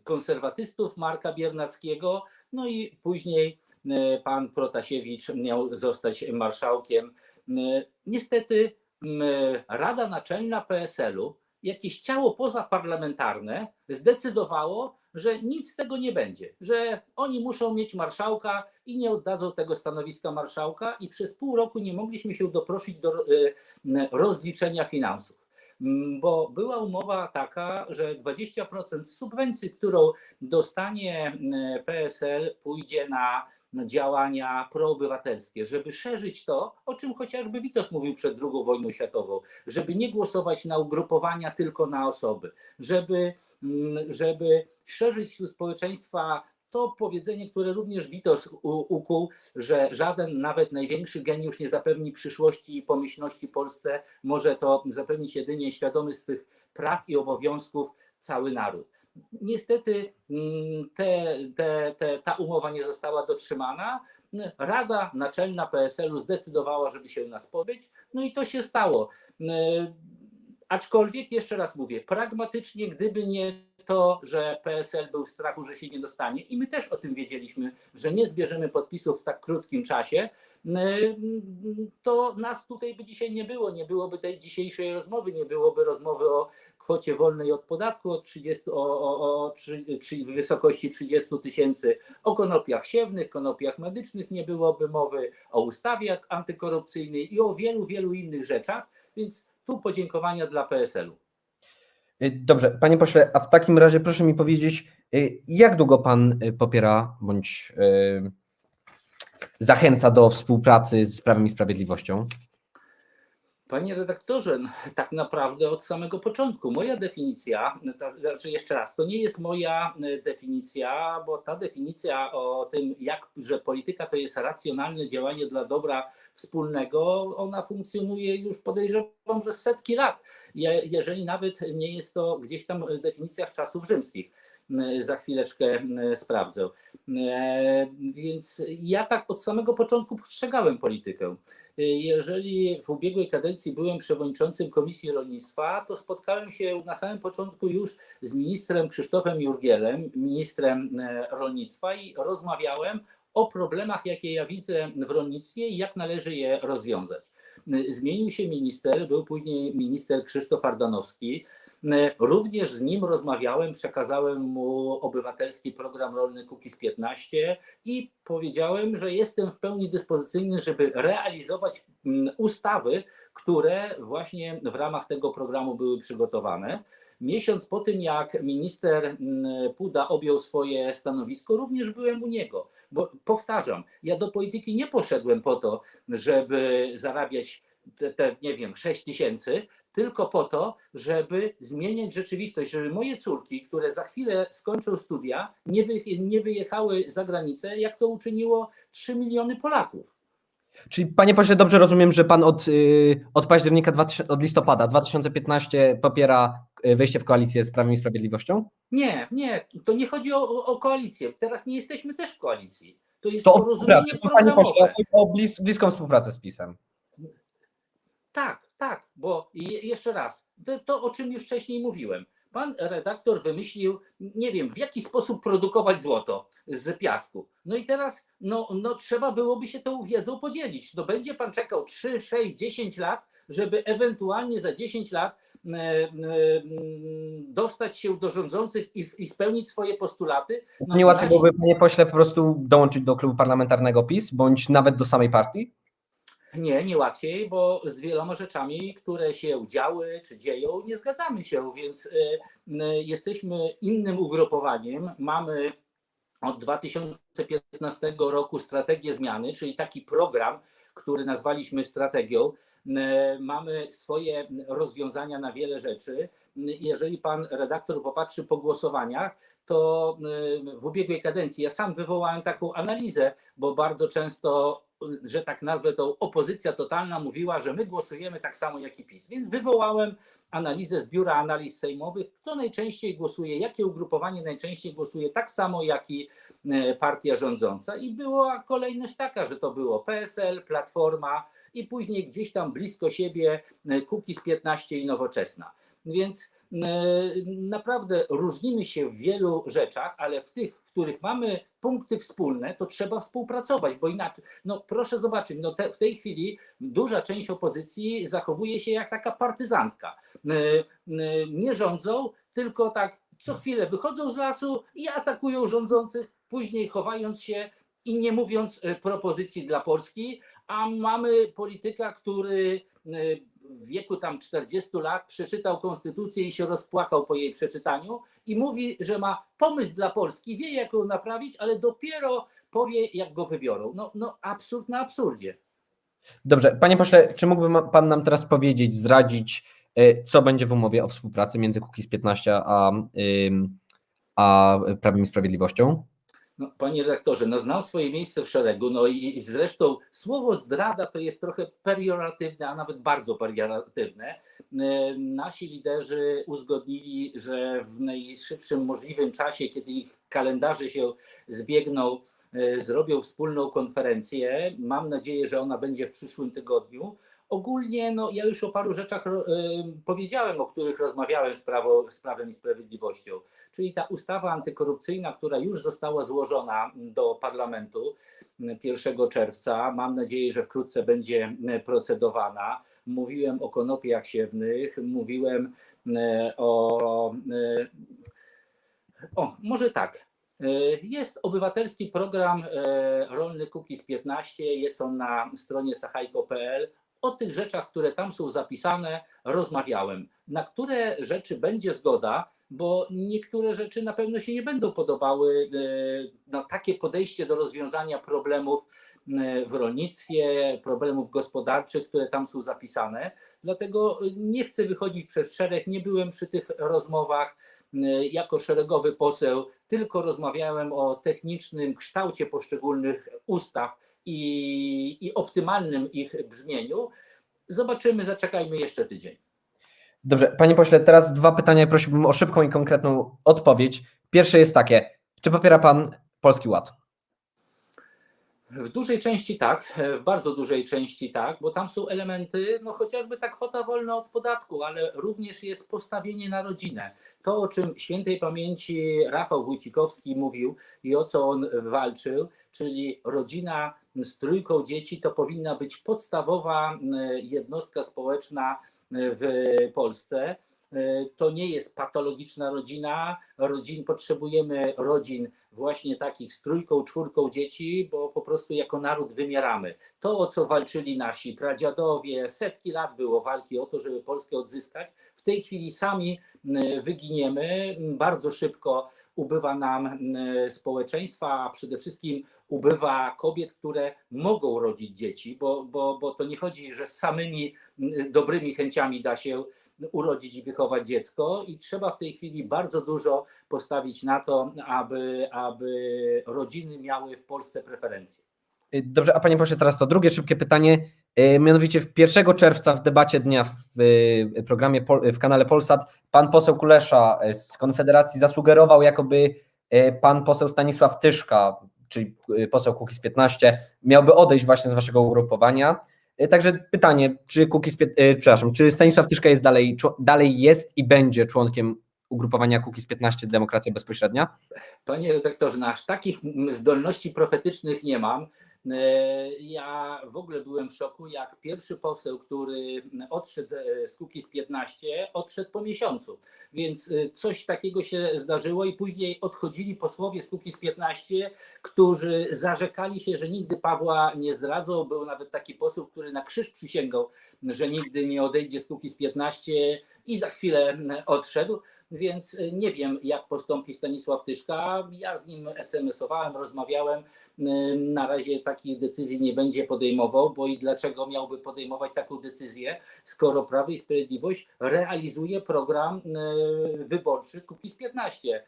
konserwatystów Marka Biernackiego, no i później e, pan Protasiewicz miał zostać marszałkiem. E, Niestety m, Rada Naczelna PSL-u, jakieś ciało pozaparlamentarne zdecydowało, że nic z tego nie będzie, że oni muszą mieć marszałka i nie oddadzą tego stanowiska marszałka i przez pół roku nie mogliśmy się doprosić do e, rozliczenia finansów. Mm, Bo była umowa taka, że 20% subwencji, którą dostanie e, PSL, pójdzie na działania proobywatelskie, żeby szerzyć to, o czym chociażby Witos mówił przed II wojną światową, żeby nie głosować na ugrupowania tylko na osoby, żeby, mm, żeby szerzyć wśród społeczeństwa to powiedzenie, które również Witos ukuł, że żaden, nawet największy geniusz nie zapewni przyszłości i pomyślności Polsce, może to zapewnić jedynie świadomy swych praw i obowiązków cały naród. Niestety mm, te, te, te, ta umowa nie została dotrzymana. Rada Naczelna PSL-u zdecydowała, żeby się nas pozbyć, no i to się stało. E, Aczkolwiek, jeszcze raz mówię, pragmatycznie, gdyby nie to, że PSL był w strachu, że się nie dostanie, i my też o tym wiedzieliśmy, że nie zbierzemy podpisów w tak krótkim czasie, y, to nas tutaj by dzisiaj nie było, nie byłoby tej dzisiejszej rozmowy, nie byłoby rozmowy o kwocie wolnej od podatku od 30, o, o, o trzy- trzy- w wysokości 30 tysięcy, o konopiach siewnych, konopiach medycznych nie byłoby mowy, o ustawie antykorupcyjnej i o wielu, wielu innych rzeczach, więc tu podziękowania dla PSL-u. Y, Dobrze, panie pośle, a w takim razie proszę mi powiedzieć, y, jak długo pan y, popiera bądź zachęca do współpracy z Prawem i Sprawiedliwością? Panie redaktorze, tak naprawdę od samego początku. Moja definicja, znaczy jeszcze raz, to nie jest moja e, definicja, bo ta definicja o tym, jak, że polityka to jest racjonalne działanie dla dobra wspólnego, ona funkcjonuje już podejrzewam, że setki lat, Je- jeżeli nawet nie jest to gdzieś tam definicja z czasów rzymskich. E, Za chwileczkę e, sprawdzę. E, Więc ja tak od samego początku postrzegałem politykę. Jeżeli w ubiegłej kadencji byłem przewodniczącym Komisji Rolnictwa, to spotkałem się na samym początku już z ministrem Krzysztofem Jurgielem, ministrem rolnictwa i rozmawiałem o problemach, jakie ja widzę w rolnictwie i jak należy je rozwiązać. Zmienił się minister, był później minister Krzysztof Ardanowski. Również z nim rozmawiałem, przekazałem mu obywatelski program rolny Kukiz 15 i powiedziałem, że jestem w pełni dyspozycyjny, żeby realizować mm, ustawy, które właśnie w ramach tego programu były przygotowane. Miesiąc po tym, jak minister mm, Puda objął swoje stanowisko, również byłem u niego. Bo powtarzam, ja do polityki nie poszedłem po to, żeby zarabiać te, te nie wiem, 6 tysięcy, tylko po to, żeby zmieniać rzeczywistość, żeby moje córki, które za chwilę skończą studia, nie, wy, nie wyjechały za granicę, jak to uczyniło 3 miliony Polaków. Czyli panie pośle, dobrze rozumiem, że pan od, y, od października, 2000, od listopada 2015 popiera wejście w koalicję z Prawem i Sprawiedliwością? Nie, nie, to nie chodzi o, o, koalicję. Teraz nie jesteśmy też w koalicji. To jest To porozumienie. Panie pośle, programowe. chodzi o blis, bliską współpracę z PiSem. Tak, tak, bo je, jeszcze raz, to, to o czym już wcześniej mówiłem. pan redaktor wymyślił, nie wiem, w jaki sposób produkować złoto z piasku. No i teraz no, no, trzeba byłoby się tą wiedzą podzielić. No będzie pan czekał 3, 6, 10 lat, żeby ewentualnie za 10 lat e, e, dostać się do rządzących i, i spełnić swoje postulaty. No, Nie łatwiej nasi- byłoby, panie pośle, po prostu dołączyć do klubu parlamentarnego PiS, bądź nawet do samej partii? Nie, nie łatwiej, bo z wieloma rzeczami, które się działy czy dzieją, nie zgadzamy się, więc y, jesteśmy innym ugrupowaniem. Mamy od 2015 roku strategię zmiany, czyli taki program, który nazwaliśmy strategią. Y, Mamy swoje rozwiązania na wiele rzeczy. Jeżeli pan redaktor popatrzy po głosowaniach, to y, w ubiegłej kadencji ja sam wywołałem taką analizę, bo bardzo często że tak nazwę to opozycja totalna mówiła, że my głosujemy tak samo jak i PiS. Więc wywołałem analizę z biura analiz sejmowych, kto najczęściej głosuje, jakie ugrupowanie najczęściej głosuje tak samo jak i e, partia rządząca. I była kolejność taka, że to było PSL, Platforma i później gdzieś tam blisko siebie Kukiz 15 i Nowoczesna. Więc e, naprawdę różnimy się w wielu rzeczach, ale w tych, których mamy punkty wspólne, to trzeba współpracować, bo inaczej, no proszę zobaczyć, no te, w tej chwili duża część opozycji zachowuje się jak taka partyzantka. E, e, Nie rządzą, tylko tak co chwilę wychodzą z lasu i atakują rządzących, później chowając się i nie mówiąc e, propozycji dla Polski, a mamy polityka, który w wieku tam 40 lat przeczytał konstytucję i się rozpłakał po jej przeczytaniu i mówi, że ma pomysł dla Polski, wie jak ją naprawić, ale dopiero powie jak go wybiorą. No, no absurd na absurdzie. Dobrze, panie pośle, czy mógłby pan nam teraz powiedzieć, zdradzić, y, co będzie w umowie o współpracy między Kukiz 15 a, a Prawem i Sprawiedliwością? No, panie redaktorze, no znam swoje miejsce w szeregu, no i, i zresztą słowo zdrada to jest trochę perioratywne, a nawet bardzo perioratywne. E, Nasi liderzy uzgodnili, że w najszybszym możliwym czasie, kiedy ich kalendarze się zbiegną, e, zrobią wspólną konferencję. Mam nadzieję, że ona będzie w przyszłym tygodniu. Ogólnie, no, ja już o paru rzeczach powiedziałem, o których rozmawiałem z, prawo, z Prawem i Sprawiedliwością czyli ta ustawa antykorupcyjna, która już została złożona do parlamentu 1 czerwca. Mam nadzieję, że wkrótce będzie procedowana. Mówiłem o konopiach siewnych, mówiłem o. O, może tak. E, Jest obywatelski program e, Rolny Kukiz 15, jest on na stronie sachajko.pl. O tych rzeczach, które tam są zapisane, rozmawiałem. Na które rzeczy będzie zgoda, bo niektóre rzeczy na pewno się nie będą podobały. e, No, takie podejście do rozwiązania problemów e, w rolnictwie, problemów gospodarczych, które tam są zapisane. Dlatego nie chcę wychodzić przez szereg, nie byłem przy tych rozmowach e, jako szeregowy poseł, tylko rozmawiałem o technicznym kształcie poszczególnych ustaw i, i optymalnym ich brzmieniu. Zobaczymy, zaczekajmy jeszcze tydzień. Dobrze, panie pośle, teraz dwa pytania, prosiłbym o szybką i konkretną odpowiedź. Pierwsze jest takie, czy popiera pan Polski Ład? W dużej części tak, w bardzo dużej części tak, bo tam są elementy, no chociażby ta kwota wolna od podatku, ale również jest postawienie na rodzinę. To, o czym świętej pamięci Rafał Wójcikowski mówił i o co on walczył, czyli rodzina z trójką dzieci, to powinna być podstawowa e, jednostka społeczna e, w Polsce. E, To nie jest patologiczna rodzina. Rodzin, potrzebujemy rodzin właśnie takich z trójką, czwórką dzieci, bo po prostu jako naród wymieramy. To, o co walczyli nasi pradziadowie, setki lat było walki o to, żeby Polskę odzyskać. W tej chwili sami wyginiemy. Bardzo szybko ubywa nam społeczeństwa, a przede wszystkim ubywa kobiet, które mogą rodzić dzieci, bo, bo, bo to nie chodzi, że z samymi dobrymi chęciami da się urodzić i wychować dziecko i trzeba w tej chwili bardzo dużo postawić na to, aby, aby rodziny miały w Polsce preferencje. Y, Dobrze, a panie pośle, teraz to drugie szybkie pytanie. Y, Mianowicie w 1 czerwca w debacie dnia w y, programie w kanale Polsat pan poseł Kulesza z Konfederacji zasugerował, jakoby pan poseł Stanisław Tyszka, czyli poseł Kukiz 15, miałby odejść właśnie z waszego ugrupowania. Y, Także pytanie, czy Kukiz, y, przepraszam, czy Stanisław Tyszka jest dalej, dalej jest i będzie członkiem ugrupowania Kukiz 15 Demokracja Bezpośrednia? Panie redaktorze, no aż takich zdolności profetycznych nie mam. E, Ja w ogóle byłem w szoku, jak pierwszy poseł, który odszedł e, z Kukiz 15, odszedł po miesiącu. Więc e, coś takiego się zdarzyło i później odchodzili posłowie z Kukiz 15, którzy zarzekali się, że nigdy Pawła nie zdradzą. Był nawet taki poseł, który na krzyż przysięgał, że nigdy nie odejdzie z Kukiz 15 i za chwilę odszedł. Więc y, nie wiem, jak postąpi Stanisław Tyszka. Ja z nim SMS-owałem, rozmawiałem. Y, Na razie takiej decyzji nie będzie podejmował, bo i dlaczego miałby podejmować taką decyzję, skoro Prawo i Sprawiedliwość realizuje program y, wyborczy Kukiz 15.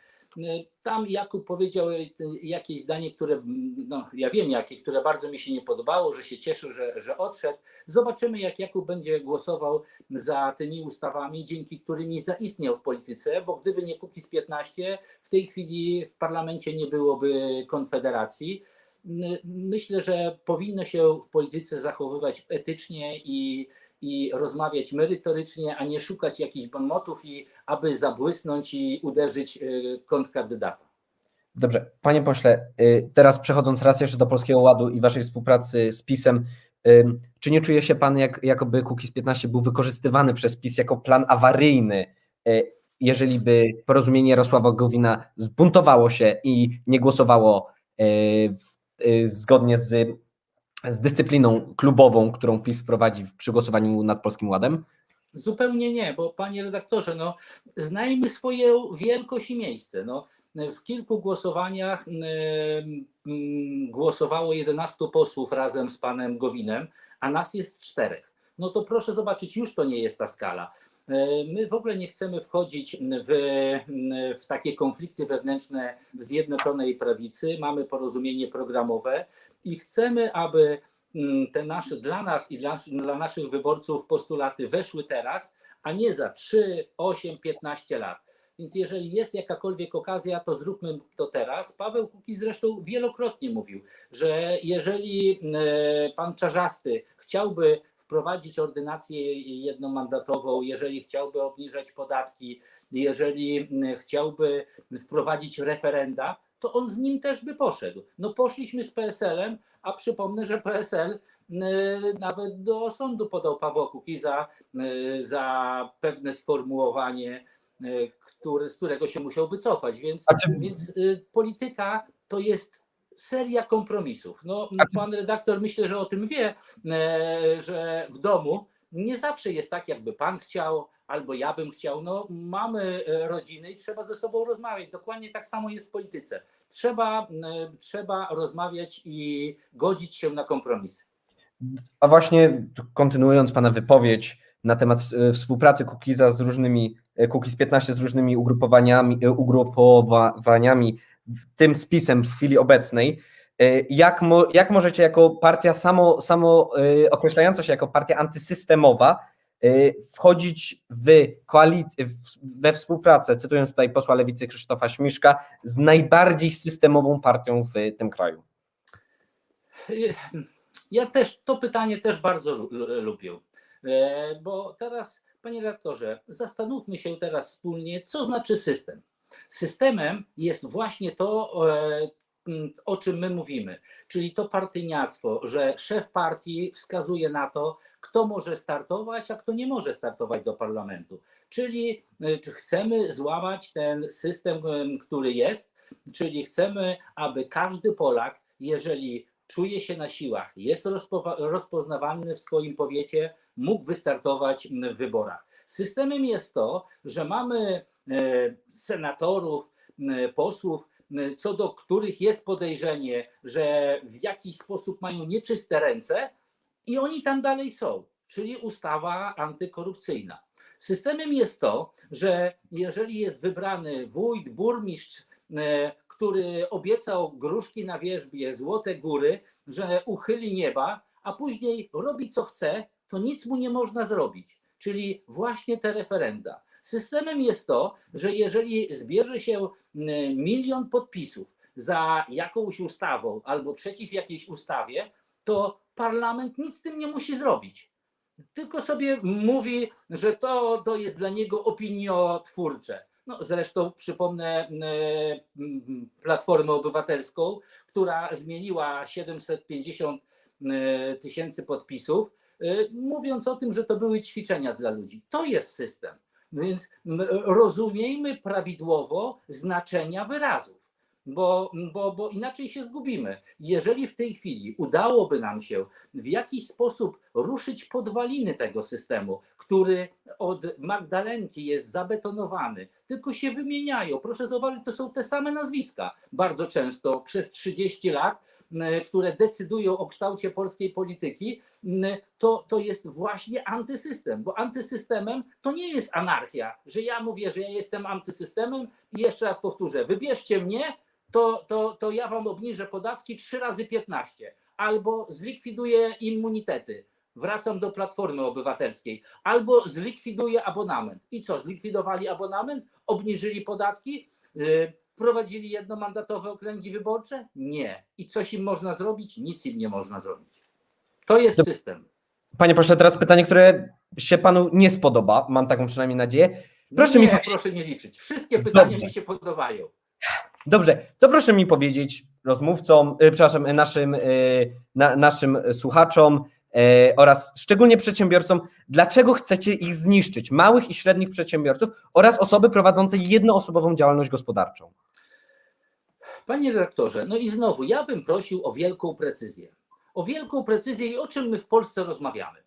Tam Jakub powiedział y, jakieś zdanie, które, no, ja wiem jakie, które bardzo mi się nie podobało, że się cieszył, że, że odszedł. Zobaczymy, jak Jakub będzie głosował za tymi ustawami, dzięki którymi zaistniał w polityce, bo gdyby nie Kukiz 15, w tej chwili w parlamencie nie byłoby Konfederacji. Myślę, że powinno się w polityce zachowywać etycznie i, i rozmawiać merytorycznie, a nie szukać jakichś bonmotów i aby zabłysnąć i uderzyć y, kontrkandydata. Dobrze, panie pośle, y, teraz przechodząc raz jeszcze do Polskiego Ładu i waszej współpracy z PiSem, y, czy nie czuje się pan, jak, jakoby Kukiz 15 był wykorzystywany przez PiS jako plan awaryjny, jeżeli by porozumienie Jarosława Gowina zbuntowało się i nie głosowało zgodnie z, z dyscypliną klubową, którą PiS wprowadzi przy głosowaniu nad Polskim Ładem? Zupełnie nie, bo panie redaktorze, no, znajmy swoją wielkość i miejsce. No, w kilku głosowaniach em, mm, głosowało 11 posłów razem z panem Gowinem, a nas jest czterech. No to proszę zobaczyć, już to nie jest ta skala. E, My w ogóle nie chcemy wchodzić w, w takie konflikty wewnętrzne w Zjednoczonej Prawicy. Mamy porozumienie programowe i chcemy, aby mm, te nasze dla nas i dla, dla naszych wyborców postulaty weszły teraz, a nie za 3, 8, 15 lat. Więc jeżeli jest jakakolwiek okazja, to zróbmy to teraz. Paweł Kukiz zresztą wielokrotnie mówił, że jeżeli e, pan Czarzasty chciałby wprowadzić ordynację jednomandatową, jeżeli chciałby obniżać podatki, jeżeli mm, chciałby wprowadzić referenda, to on z nim też by poszedł. No poszliśmy z PSL-em, a przypomnę, że PSL y, nawet do sądu podał Pawła Kukiza y, za pewne sformułowanie, z którego się musiał wycofać. Więc, czy- więc y, polityka to jest seria kompromisów. No, pan redaktor myślę, że o tym wie, e, że w domu nie zawsze jest tak, jakby pan chciał, albo ja bym chciał. No, mamy e, rodziny i trzeba ze sobą rozmawiać. Dokładnie tak samo jest w polityce. Trzeba, e, trzeba rozmawiać i godzić się na kompromisy. A właśnie kontynuując Pana wypowiedź na temat współpracy Kukiza z różnymi, Kukiz 15 z różnymi ugrupowaniami, ugrupowaniami, tym spisem w chwili obecnej, e, jak, mo, jak możecie jako partia samo, samo e, określająca się jako partia antysystemowa e, wchodzić w koalicję, we współpracę, cytując tutaj posła Lewicy Krzysztofa Śmiszka, z najbardziej systemową partią w tym kraju? Ja też to pytanie też bardzo lu- lu- lubię. Bo teraz, panie redaktorze, zastanówmy się teraz wspólnie, co znaczy system. Systemem jest właśnie to, e, o czym my mówimy, czyli to partyjniactwo, że szef partii wskazuje na to, kto może startować, a kto nie może startować do parlamentu. Czyli e, czy chcemy złamać ten system, em, który jest, czyli chcemy, aby każdy Polak, jeżeli czuje się na siłach, jest rozpoznawalny w swoim powiecie, mógł wystartować w wyborach. Systemem jest to, że mamy e, senatorów, m, posłów, m, co do których jest podejrzenie, że w jakiś sposób mają nieczyste ręce i oni tam dalej są, czyli ustawa antykorupcyjna. Systemem jest to, że jeżeli jest wybrany wójt, burmistrz, e, który obiecał gruszki na wierzbie, złote góry, że uchyli nieba, a później robi co chce, to nic mu nie można zrobić. Czyli właśnie te referenda. Systemem jest to, że jeżeli zbierze się m, milion podpisów za jakąś ustawą albo przeciw jakiejś ustawie, to parlament nic z tym nie musi zrobić. Tylko sobie mówi, że to, to jest dla niego opiniotwórcze. No, zresztą przypomnę m, Platformę Obywatelską, która zmieniła 750 e, tysięcy podpisów, mówiąc o tym, że to były ćwiczenia dla ludzi. To jest system. Więc m, rozumiejmy prawidłowo znaczenia wyrazów. Bo, bo, bo inaczej się zgubimy. Jeżeli w tej chwili udałoby nam się w jakiś sposób ruszyć podwaliny tego systemu, który od Magdalenki jest zabetonowany, tylko się wymieniają. Proszę zobaczyć, to są te same nazwiska bardzo często przez 30 lat, które decydują o kształcie polskiej polityki, to, to jest właśnie antysystem, bo antysystemem to nie jest anarchia, że ja mówię, że ja jestem antysystemem i jeszcze raz powtórzę, wybierzcie mnie, to, to, to ja wam obniżę podatki 3 razy 15 albo zlikwiduję immunitety. Wracam do Platformy Obywatelskiej. Albo zlikwiduję abonament. I co? Zlikwidowali abonament? Obniżyli podatki? Yy, Wprowadzili jednomandatowe okręgi wyborcze? Nie. I coś im można zrobić? Nic im nie można zrobić. To jest system. Panie pośle, teraz pytanie, które się panu nie spodoba, mam taką przynajmniej nadzieję. Proszę nie, mi proszę nie liczyć. Wszystkie pytania Dobrze. mi się podobają. Dobrze, to proszę mi powiedzieć rozmówcom, y, przepraszam, naszym, y, na, naszym słuchaczom y, oraz szczególnie przedsiębiorcom, dlaczego chcecie ich zniszczyć, małych i średnich przedsiębiorców oraz osoby prowadzące jednoosobową działalność gospodarczą. Panie redaktorze, no i znowu ja bym prosił o wielką precyzję. O wielką precyzję i o czym my w Polsce rozmawiamy.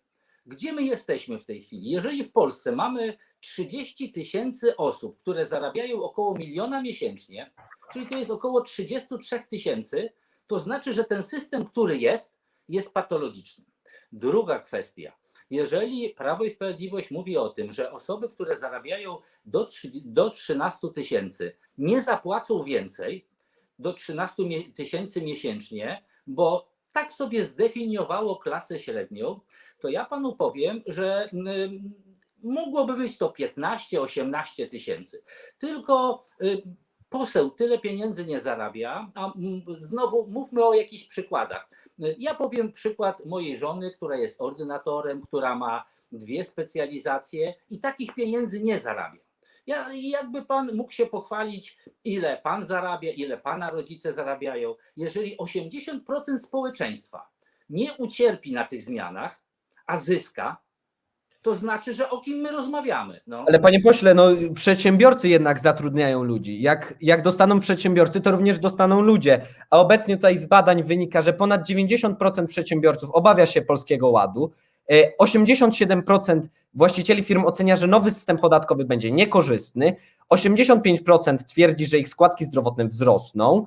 Gdzie my jesteśmy w tej chwili? Jeżeli w Polsce mamy 30 tysięcy osób, które zarabiają około miliona miesięcznie, czyli to jest około 33 tysięcy, to znaczy, że ten system, który jest, jest patologiczny. Druga kwestia. Jeżeli Prawo i Sprawiedliwość mówi o tym, że osoby, które zarabiają do, do 13 tysięcy, nie zapłacą więcej, do 13 mie- tysięcy miesięcznie, bo tak sobie zdefiniowało klasę średnią, to ja panu powiem, że mm, mogłoby być to 15-18 tysięcy. Tylko y, poseł tyle pieniędzy nie zarabia, a znowu mówmy o jakichś przykładach. Y, Ja powiem przykład mojej żony, która jest ordynatorem, która ma dwie specjalizacje i takich pieniędzy nie zarabia. Ja, jakby pan mógł się pochwalić, ile pan zarabia, ile pana rodzice zarabiają. Jeżeli 80% społeczeństwa nie ucierpi na tych zmianach, a zyska, to znaczy, że o kim my rozmawiamy. No. Ale panie pośle, no przedsiębiorcy jednak zatrudniają ludzi. Jak, jak dostaną przedsiębiorcy, to również dostaną ludzie. A obecnie tutaj z badań wynika, że ponad 90% przedsiębiorców obawia się Polskiego Ładu. E, 87% właścicieli firm ocenia, że nowy system podatkowy będzie niekorzystny. 85% twierdzi, że ich składki zdrowotne wzrosną.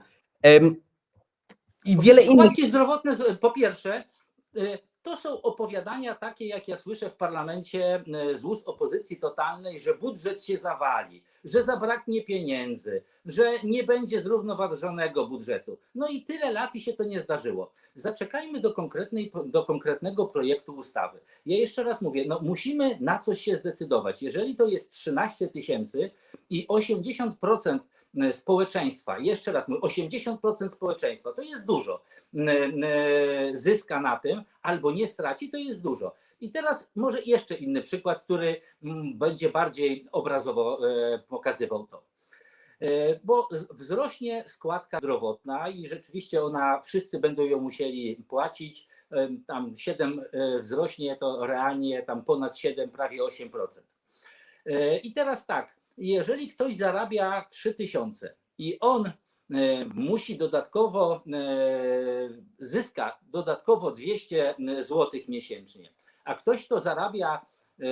I wiele innych. Składki zdrowotne, po pierwsze, y, to są opowiadania takie, jak ja słyszę w parlamencie y, z ust opozycji totalnej, że budżet się zawali, że zabraknie pieniędzy, że nie będzie zrównoważonego budżetu. No i tyle lat i się to nie zdarzyło. Zaczekajmy do, konkretnej, do konkretnego projektu ustawy. Ja jeszcze raz mówię, no musimy na coś się zdecydować. Jeżeli to jest 13 tysięcy i 80% społeczeństwa, jeszcze raz mówię, 80% społeczeństwa to jest dużo, n- n- zyska na tym albo nie straci, to jest dużo. I teraz może jeszcze inny przykład, który mm, będzie bardziej obrazowo e, pokazywał to. E, Bo wzrośnie składka zdrowotna i rzeczywiście ona, wszyscy będą ją musieli płacić. E, Tam 7 e, wzrośnie, to realnie tam ponad 7, prawie 8%. E, I teraz tak, jeżeli ktoś zarabia 3000 i on e, musi dodatkowo, e, zyska dodatkowo 200 zł miesięcznie, a ktoś, kto zarabia e,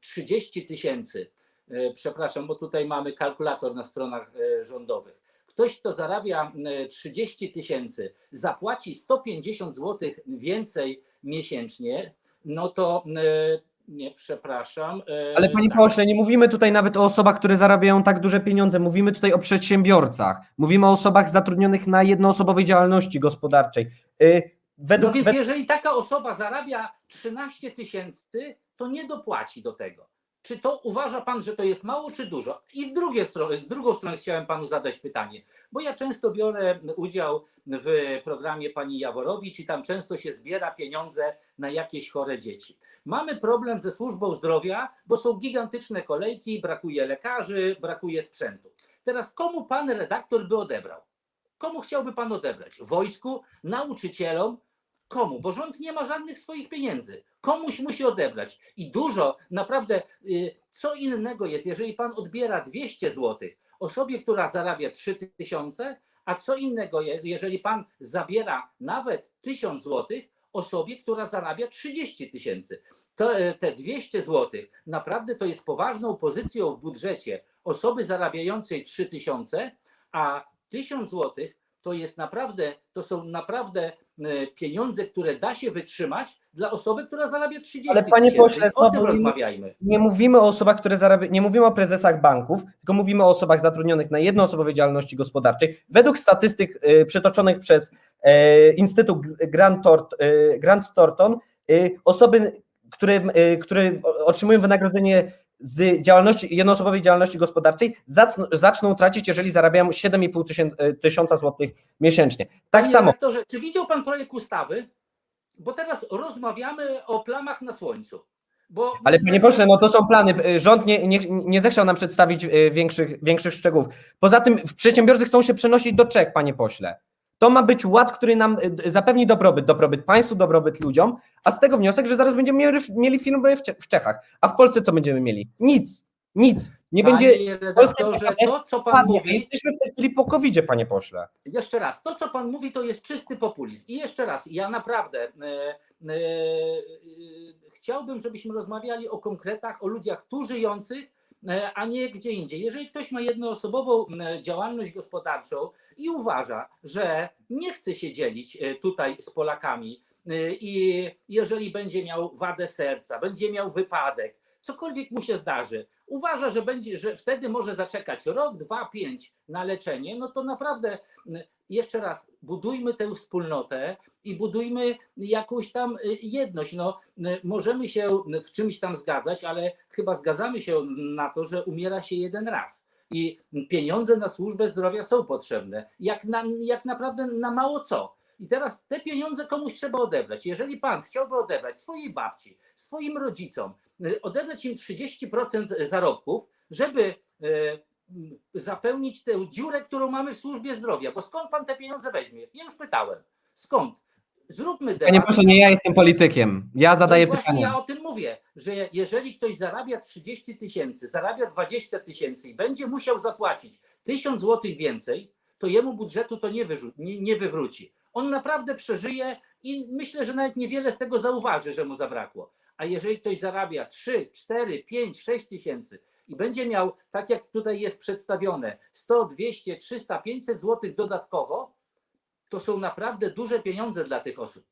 30 tysięcy, e, przepraszam, bo tutaj mamy kalkulator na stronach e, rządowych, ktoś, kto zarabia e, 30 tysięcy, zapłaci 150 zł więcej miesięcznie, no to e, nie, przepraszam. e, Ale panie tak. pośle, nie mówimy tutaj nawet o osobach, które zarabiają tak duże pieniądze. Mówimy tutaj o przedsiębiorcach. Mówimy o osobach zatrudnionych na jednoosobowej działalności gospodarczej. Y, Według, No więc jeżeli taka osoba zarabia 13 tysięcy, to nie dopłaci do tego. Czy to uważa pan, że to jest mało, czy dużo? I w, drugie w drugą stronę chciałem panu zadać pytanie, bo ja często biorę udział w programie pani Jaworowicz i tam często się zbiera pieniądze na jakieś chore dzieci. Mamy problem ze służbą zdrowia, bo są gigantyczne kolejki, brakuje lekarzy, brakuje sprzętu. Teraz komu pan redaktor by odebrał? Komu chciałby pan odebrać? Wojsku, nauczycielom, Komu? Bo rząd nie ma żadnych swoich pieniędzy. Komuś musi odebrać. I dużo, naprawdę, y, co innego jest, jeżeli pan odbiera 200 zł osobie, która zarabia 3000, a co innego jest, jeżeli pan zabiera nawet 1000 zł osobie, która zarabia 30 tysięcy. E, te 200 zł naprawdę to jest poważną pozycją w budżecie osoby zarabiającej 3000, a 1000 zł to jest naprawdę, to są naprawdę e, pieniądze, które da się wytrzymać dla osoby, która zarabia 30 Ale panie tysięcy. pośle, o tym rozmawiajmy. Nie mówimy o osobach, które zarabiają, nie mówimy o prezesach banków, tylko mówimy o osobach zatrudnionych na jednoosobowej działalności gospodarczej. Według statystyk y, przytoczonych przez e, Instytut Grant, Tort, e, Grant Thornton, osoby, które, które otrzymują wynagrodzenie z działalności, jednoosobowej działalności gospodarczej, zaczną tracić, jeżeli zarabiają 7,5 tysięcy, tysiąca złotych miesięcznie. Tak Panie samo. redaktorze, czy widział pan projekt ustawy? Bo teraz rozmawiamy o plamach na słońcu. Bo Ale panie pośle, no to są plany. Rząd nie, nie, nie zechciał nam przedstawić y, większych, większych szczegółów. Poza tym przedsiębiorcy chcą się przenosić do Czech, panie pośle. To ma być ład, który nam y, zapewni dobrobyt, dobrobyt państwu, dobrobyt ludziom, a z tego wniosek, że zaraz będziemy mieli, firmy w, Cze- w Czechach. A w Polsce co będziemy mieli? Nic. Nic. Nie będzie. Panie redaktorze, to co pan Padnie. mówi, Jesteśmy w tej chwili po covid panie pośle. jeszcze raz, to co pan mówi to jest czysty populizm. I jeszcze raz, ja naprawdę e, e, e, chciałbym, żebyśmy rozmawiali o konkretach, o ludziach tu żyjących, e, a nie gdzie indziej. Jeżeli ktoś ma jednoosobową e, działalność gospodarczą i uważa, że nie chce się dzielić e, tutaj z Polakami e, i jeżeli będzie miał wadę serca, będzie miał wypadek, cokolwiek mu się zdarzy, uważa, że będzie, że wtedy może zaczekać rok, dwa, pięć na leczenie, no to naprawdę jeszcze raz budujmy tę wspólnotę i budujmy jakąś tam y, jedność. No, y, możemy się w czymś tam zgadzać, ale chyba zgadzamy się na to, że umiera się jeden raz. I pieniądze na służbę zdrowia są potrzebne, jak, na, jak naprawdę na mało co. I teraz te pieniądze komuś trzeba odebrać. Jeżeli pan chciałby odebrać swojej babci, swoim rodzicom, y, odebrać im 30% zarobków, żeby zapełnić tę dziurę, którą mamy w służbie zdrowia. Bo skąd pan te pieniądze weźmie? Ja już pytałem. Skąd? Zróbmy debatę. Panie pośle, nie ja jestem politykiem. Ja zadaję no i właśnie pytanie. ja o tym mówię, że jeżeli ktoś zarabia 30 tysięcy, zarabia 20 tysięcy i będzie musiał zapłacić 1000 złotych więcej, to jemu budżetu to nie, wyrzu- nie, nie wywróci. On naprawdę przeżyje i myślę, że nawet niewiele z tego zauważy, że mu zabrakło. A jeżeli ktoś zarabia 3, 4, 5, 6 tysięcy i będzie miał, tak jak tutaj jest przedstawione, 100, 200, 300, 500 złotych dodatkowo, to są naprawdę duże pieniądze dla tych osób.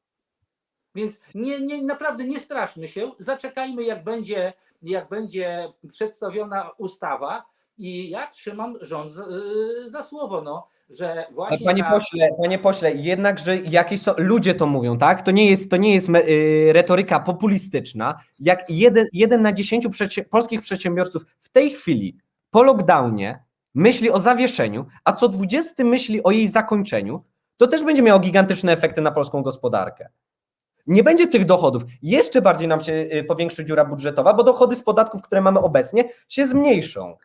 Więc nie, nie, naprawdę nie straszmy się, zaczekajmy jak będzie, jak będzie przedstawiona ustawa i ja trzymam rząd za, yy, za słowo, no, że właśnie panie ta- pośle, panie pośle, jednakże jakieś są, ludzie to mówią, tak? To nie jest, to nie jest y, retoryka populistyczna. Jak jeden, jeden na dziesięciu polskich przedsiębiorców w tej chwili po lockdownie myśli o zawieszeniu, a co dwudziesty myśli o jej zakończeniu, to też będzie miało gigantyczne efekty na polską gospodarkę. Nie będzie tych dochodów. Jeszcze bardziej nam się y, powiększy dziura budżetowa, bo dochody z podatków, które mamy obecnie, się zmniejszą.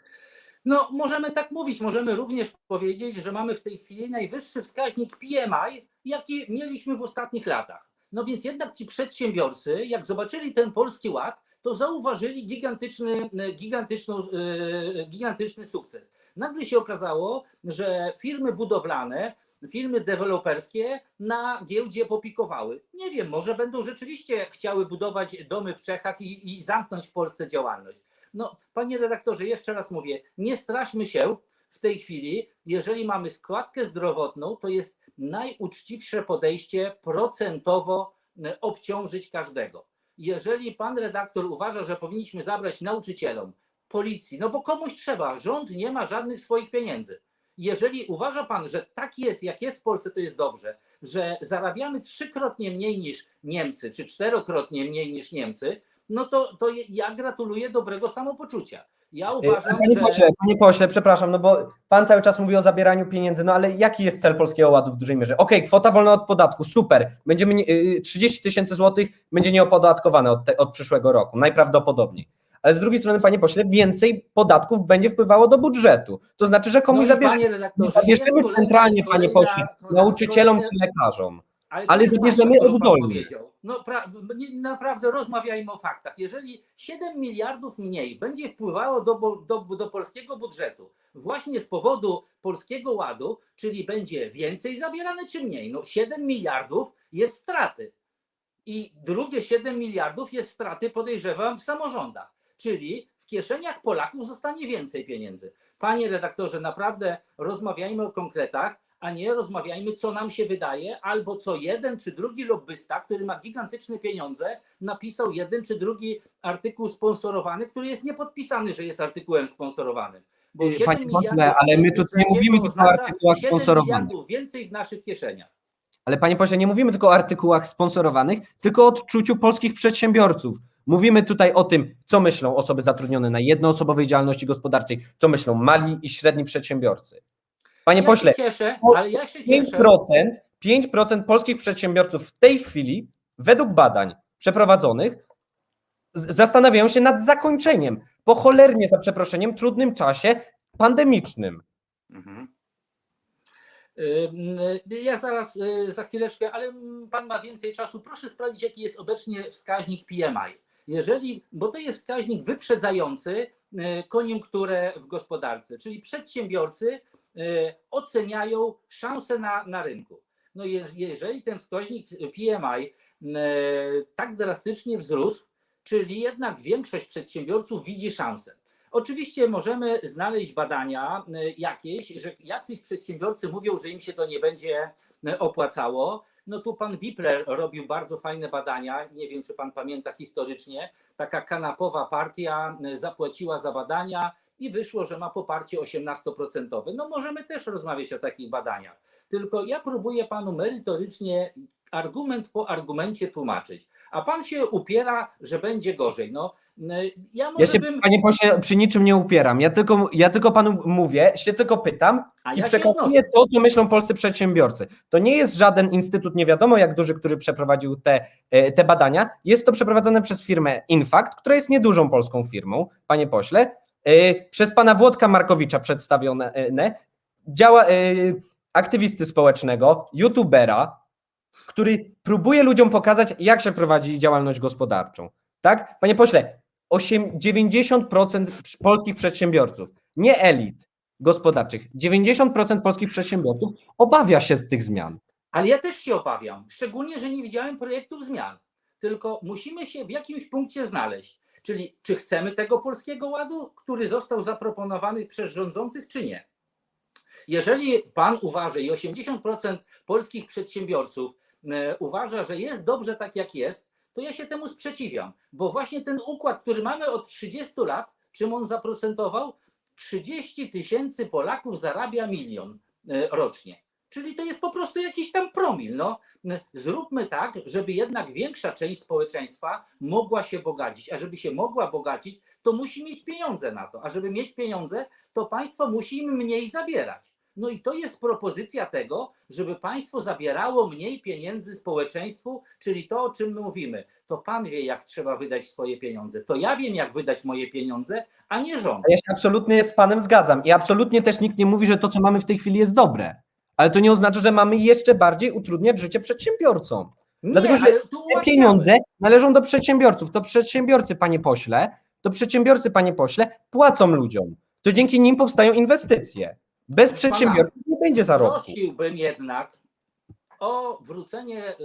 No, możemy tak mówić. Możemy również powiedzieć, że mamy w tej chwili najwyższy wskaźnik PMI, jaki mieliśmy w ostatnich latach. No więc jednak ci przedsiębiorcy, jak zobaczyli ten polski ład, to zauważyli gigantyczny, gigantyczną, e, gigantyczny sukces. Nagle się okazało, że firmy budowlane, firmy deweloperskie na giełdzie popikowały. Nie wiem, może będą rzeczywiście chciały budować domy w Czechach i, i zamknąć w Polsce działalność. No, panie redaktorze, jeszcze raz mówię, nie straszmy się w tej chwili. Jeżeli mamy składkę zdrowotną, to jest najuczciwsze podejście procentowo e, obciążyć każdego. Jeżeli pan redaktor uważa, że powinniśmy zabrać nauczycielom, policji, no bo komuś trzeba, rząd nie ma żadnych swoich pieniędzy. Jeżeli uważa pan, że tak jest, jak jest w Polsce, to jest dobrze, że zarabiamy trzykrotnie mniej niż Niemcy, czy czterokrotnie mniej niż Niemcy, no to, to ja gratuluję dobrego samopoczucia. Ja Y, uważam, Panie że... pośle, panie pośle, przepraszam, no bo pan cały czas mówi o zabieraniu pieniędzy, no ale jaki jest cel Polskiego Ładu w dużej mierze? Okej, kwota wolna od podatku, super, będziemy, nie- y, 30 tysięcy złotych będzie nieopodatkowane od, te, od przyszłego roku, najprawdopodobniej. Ale z drugiej strony, panie pośle, więcej podatków będzie wpływało do budżetu. To znaczy, że komuś No zabierzemy, panie centralnie, panie pośle, nauczycielom czy lekarzom. Ale, Ale zabierzemy oddolnie. No pra, naprawdę rozmawiajmy o faktach. Jeżeli 7 miliardów mniej będzie wpływało do, do, do polskiego budżetu właśnie z powodu polskiego ładu, czyli będzie więcej zabierane czy mniej? No 7 miliardów jest straty. I drugie 7 miliardów jest straty, podejrzewam, w samorządach. Czyli w kieszeniach Polaków zostanie więcej pieniędzy. Panie redaktorze, naprawdę rozmawiajmy o konkretach, a nie rozmawiajmy, co nam się wydaje, albo co jeden czy drugi lobbysta, który ma gigantyczne pieniądze, napisał jeden czy drugi artykuł sponsorowany, który jest niepodpisany, że jest artykułem sponsorowanym. Bo Yy, 7 panie pośle, ale my tu nie mówimy tylko o artykułach 7 sponsorowanych. więcej w naszych kieszeniach. Ale panie pośle, nie mówimy tylko o artykułach sponsorowanych, tylko o odczuciu polskich przedsiębiorców. Mówimy tutaj o tym, co myślą osoby zatrudnione na jednoosobowej działalności gospodarczej, co myślą mali i średni przedsiębiorcy. Panie ja pośle, się cieszę, ale ja się cieszę. 5%, 5% polskich przedsiębiorców w tej chwili, według badań przeprowadzonych, zastanawiają się nad zakończeniem po cholernie, za przeproszeniem, trudnym czasie pandemicznym. Mhm. Ja zaraz, y, za chwileczkę, ale pan ma więcej czasu. Proszę sprawdzić, jaki jest obecnie wskaźnik PMI. Jeżeli, bo to jest wskaźnik wyprzedzający y, koniunkturę w gospodarce, czyli przedsiębiorcy oceniają szanse na, na rynku. No je, jeżeli ten wskaźnik PMI y, tak drastycznie wzrósł, czyli jednak większość przedsiębiorców widzi szansę. Oczywiście możemy znaleźć badania y, jakieś, że jacyś przedsiębiorcy mówią, że im się to nie będzie opłacało. No tu pan Wipler robił bardzo fajne badania. Nie wiem, czy pan pamięta historycznie. Taka kanapowa partia zapłaciła za badania i wyszło, że ma poparcie 18%. No możemy też rozmawiać o takich badaniach. Tylko ja próbuję panu merytorycznie argument po argumencie tłumaczyć. A pan się upiera, że będzie gorzej. No ja może Ja się, bym. panie pośle, przy niczym nie upieram. Ja tylko, ja tylko panu mówię, się tylko pytam, A i ja przekazuję to, co myślą polscy przedsiębiorcy. To nie jest żaden instytut, nie wiadomo jak duży, który przeprowadził te, e, te badania. Jest to przeprowadzone przez firmę Infact, która jest niedużą polską firmą, panie pośle, przez pana Włodka Markowicza przedstawione, e, działa e, aktywisty społecznego, youtubera, który próbuje ludziom pokazać, jak się prowadzi działalność gospodarczą. Tak? Panie pośle, 8, 90% polskich przedsiębiorców, nie elit, gospodarczych. 90% polskich przedsiębiorców obawia się z tych zmian. Ale ja też się obawiam, szczególnie, że nie widziałem projektów zmian. Tylko musimy się w jakimś punkcie znaleźć. Czyli czy chcemy tego polskiego ładu, który został zaproponowany przez rządzących, czy nie. Jeżeli pan uważa i 80% polskich przedsiębiorców e, uważa, że jest dobrze tak jak jest, to ja się temu sprzeciwiam, bo właśnie ten układ, który mamy od 30 lat, czym on zaprocentował? 30 tysięcy Polaków zarabia milion e, rocznie. Czyli to jest po prostu jakiś tam promil. No, zróbmy tak, żeby jednak większa część społeczeństwa mogła się bogacić, a żeby się mogła bogacić, to musi mieć pieniądze na to, a żeby mieć pieniądze, to państwo musi im mniej zabierać. No i to jest propozycja tego, żeby państwo zabierało mniej pieniędzy społeczeństwu, czyli to, o czym my mówimy. To pan wie, jak trzeba wydać swoje pieniądze. To ja wiem, jak wydać moje pieniądze, a nie rząd. Ja się absolutnie z panem zgadzam i absolutnie też nikt nie mówi, że to, co mamy w tej chwili jest dobre. Ale to nie oznacza, że mamy jeszcze bardziej utrudniać życie przedsiębiorcom. Nie, Dlatego, że Te pieniądze należą do przedsiębiorców. To przedsiębiorcy, panie pośle, to przedsiębiorcy, panie pośle, płacą ludziom. To dzięki nim powstają inwestycje. Bez Pana- przedsiębiorców nie będzie zarobku. Prosiłbym jednak o wrócenie e,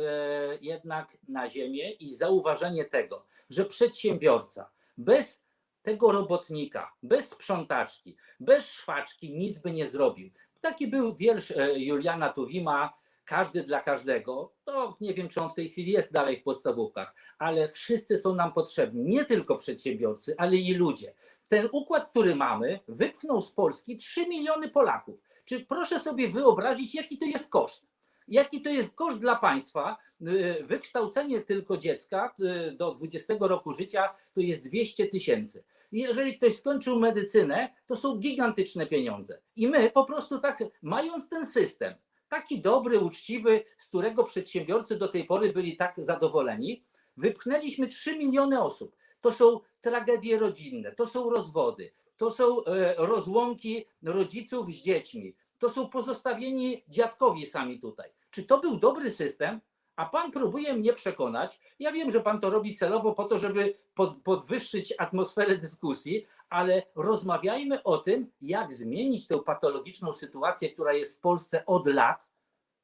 jednak na ziemię i zauważenie tego, że przedsiębiorca bez tego robotnika, bez sprzątaczki, bez szwaczki nic by nie zrobił. Taki był wiersz e, Juliana Tuwima, każdy dla każdego. To nie wiem, czy on w tej chwili jest dalej w podstawówkach, ale wszyscy są nam potrzebni, nie tylko przedsiębiorcy, ale i ludzie. Ten układ, który mamy, wypchnął z Polski 3 miliony Polaków. Czy proszę sobie wyobrazić, jaki to jest koszt? Jaki to jest koszt dla państwa? Y, Wykształcenie tylko dziecka y, do 20 roku życia to jest 200 tysięcy. Jeżeli ktoś skończył medycynę, to są gigantyczne pieniądze. I my po prostu tak, mając ten system, taki dobry, uczciwy, z którego przedsiębiorcy do tej pory byli tak zadowoleni, wypchnęliśmy 3 miliony osób. To są tragedie rodzinne, to są rozwody, to są e, rozłąki rodziców z dziećmi, to są pozostawieni dziadkowie sami tutaj. Czy to był dobry system? A pan próbuje mnie przekonać. Ja wiem, że pan to robi celowo po to, żeby pod, podwyższyć atmosferę dyskusji, ale rozmawiajmy o tym, jak zmienić tę patologiczną sytuację, która jest w Polsce od lat,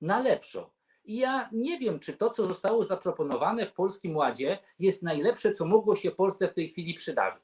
na lepszą. I ja nie wiem, czy to, co zostało zaproponowane w Polskim Ładzie, jest najlepsze, co mogło się Polsce w tej chwili przydarzyć.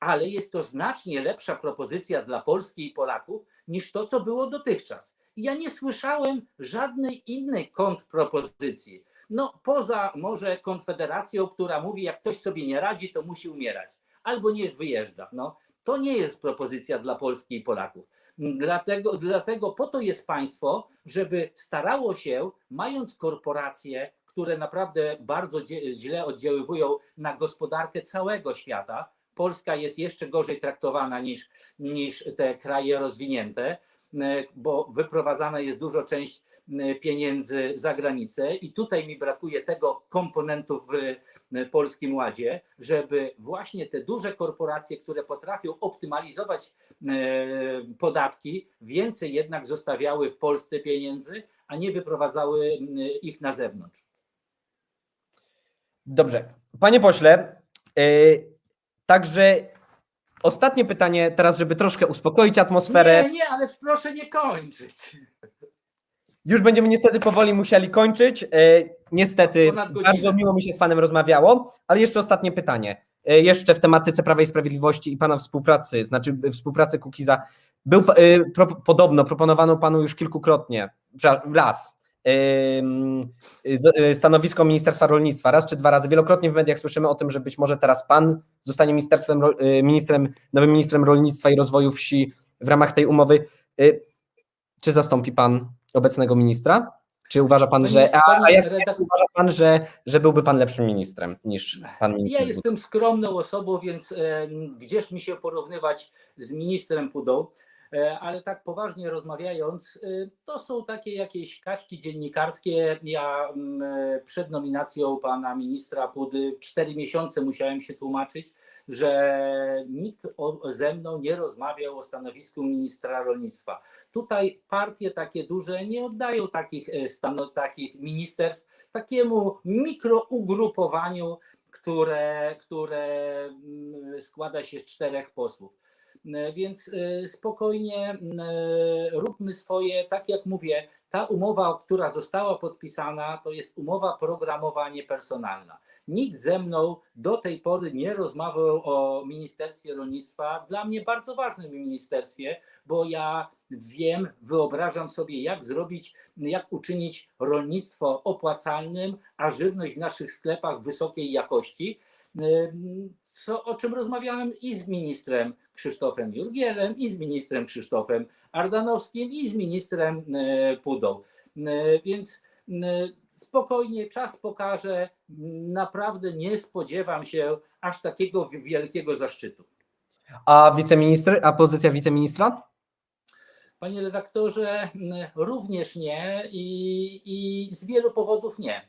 Ale jest to znacznie lepsza propozycja dla Polski i Polaków niż to, co było dotychczas. Ja nie słyszałem żadnej innej kontrpropozycji. No, poza może Konfederacją, która mówi, jak ktoś sobie nie radzi, to musi umierać, albo niech wyjeżdża. No, to nie jest propozycja dla Polski i Polaków. Dlatego, dlatego po to jest państwo, żeby starało się, mając korporacje, które naprawdę bardzo źle oddziaływują na gospodarkę całego świata, Polska jest jeszcze gorzej traktowana niż, niż te kraje rozwinięte, bo wyprowadzana jest dużo część e, pieniędzy za granicę i tutaj mi brakuje tego komponentu w e, Polskim Ładzie, żeby właśnie te duże korporacje, które potrafią optymalizować e, podatki, więcej jednak zostawiały w Polsce pieniędzy, a nie wyprowadzały ich na zewnątrz. Dobrze. Panie pośle, yy, także ostatnie pytanie teraz, żeby troszkę uspokoić atmosferę. Nie, nie, ale proszę nie kończyć. Już będziemy niestety powoli musieli kończyć. E, niestety Ponad godzinę. bardzo miło mi się z Panem rozmawiało, ale jeszcze ostatnie pytanie. E, jeszcze w tematyce Prawa i Sprawiedliwości i Pana współpracy, znaczy e, współpracy Kukiza. Był, pa- e, pro, podobno proponowano Panu już kilkukrotnie, przepraszam, raz, stanowisko Ministerstwa Rolnictwa, raz czy dwa razy. Wielokrotnie w mediach słyszymy o tym, że być może teraz Pan zostanie ministerstwem, e, ministrem, nowym ministrem rolnictwa i rozwoju wsi w ramach tej umowy. E, Czy zastąpi Pan obecnego ministra? Czy uważa pan, że. A, a jak uważa pan, że, że byłby pan lepszym ministrem niż pan minister? Ja jestem skromną osobą, więc e, gdzież mi się porównywać z ministrem Pudą, ale tak poważnie rozmawiając, e, to są takie jakieś kaczki dziennikarskie. Ja mm, e, przed nominacją pana ministra Pudy cztery miesiące musiałem się tłumaczyć, że nikt ze mną nie rozmawiał o stanowisku ministra rolnictwa. Tutaj partie takie duże nie oddają takich, e, stano, takich ministerstw takiemu mikrougrupowaniu, które, które mm, składa się z czterech posłów. E, Więc e, spokojnie e, róbmy swoje, tak jak mówię, ta umowa, która została podpisana, to jest umowa programowa, nie personalna. Nikt ze mną do tej pory nie rozmawiał o Ministerstwie Rolnictwa, dla mnie bardzo ważnym ministerstwie, bo ja wiem, wyobrażam sobie, jak zrobić, jak uczynić rolnictwo opłacalnym, a żywność w naszych sklepach wysokiej jakości. Co, o czym rozmawiałem i z ministrem Krzysztofem Jurgielem, i z ministrem Krzysztofem Ardanowskim, i z ministrem e, Pudą. E, Więc e, spokojnie, czas pokaże. Naprawdę nie spodziewam się aż takiego wielkiego zaszczytu. A wiceminister, a pozycja wiceministra? Panie redaktorze, również nie i, i z wielu powodów nie.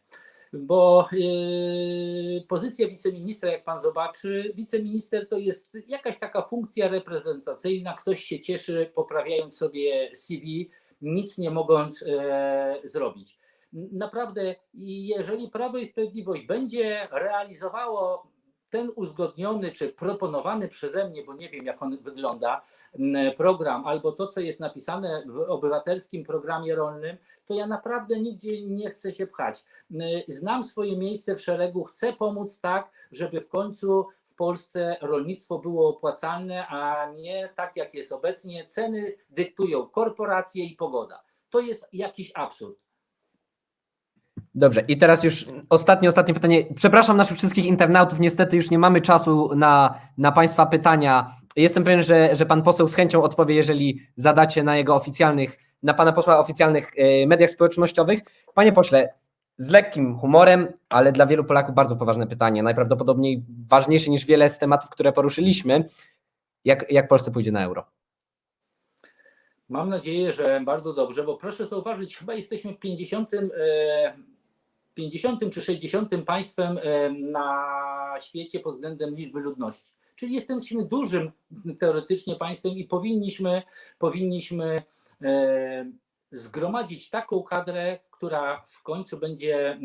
Bo yy, pozycja wiceministra, jak pan zobaczy, wiceminister to jest jakaś taka funkcja reprezentacyjna. Ktoś się cieszy, poprawiając sobie CV, nic nie mogąc e, zrobić. Naprawdę, jeżeli Prawo i Sprawiedliwość będzie realizowało ten uzgodniony czy proponowany przeze mnie, bo nie wiem jak on wygląda, m, program albo to, co jest napisane w obywatelskim programie rolnym, to ja naprawdę nigdzie nie chcę się pchać. M, Znam swoje miejsce w szeregu, chcę pomóc tak, żeby w końcu w Polsce rolnictwo było opłacalne, a nie tak jak jest obecnie. Ceny dyktują korporacje i pogoda. To jest jakiś absurd. Dobrze, i teraz już ostatnie, ostatnie pytanie. Przepraszam naszych wszystkich internautów, niestety już nie mamy czasu na, na Państwa pytania. Jestem pewien, że, że Pan poseł z chęcią odpowie, jeżeli zadacie na jego oficjalnych na pana posła oficjalnych e, mediach społecznościowych. Panie pośle, z lekkim humorem, ale dla wielu Polaków bardzo poważne pytanie, najprawdopodobniej ważniejsze niż wiele z tematów, które poruszyliśmy. Jak, jak Polsce pójdzie na euro? Mam nadzieję, że bardzo dobrze, bo proszę zauważyć, chyba jesteśmy 50, e, 50 czy 60 państwem na świecie pod względem liczby ludności. Czyli jesteśmy dużym teoretycznie państwem i powinniśmy, powinniśmy zgromadzić taką kadrę, która w końcu będzie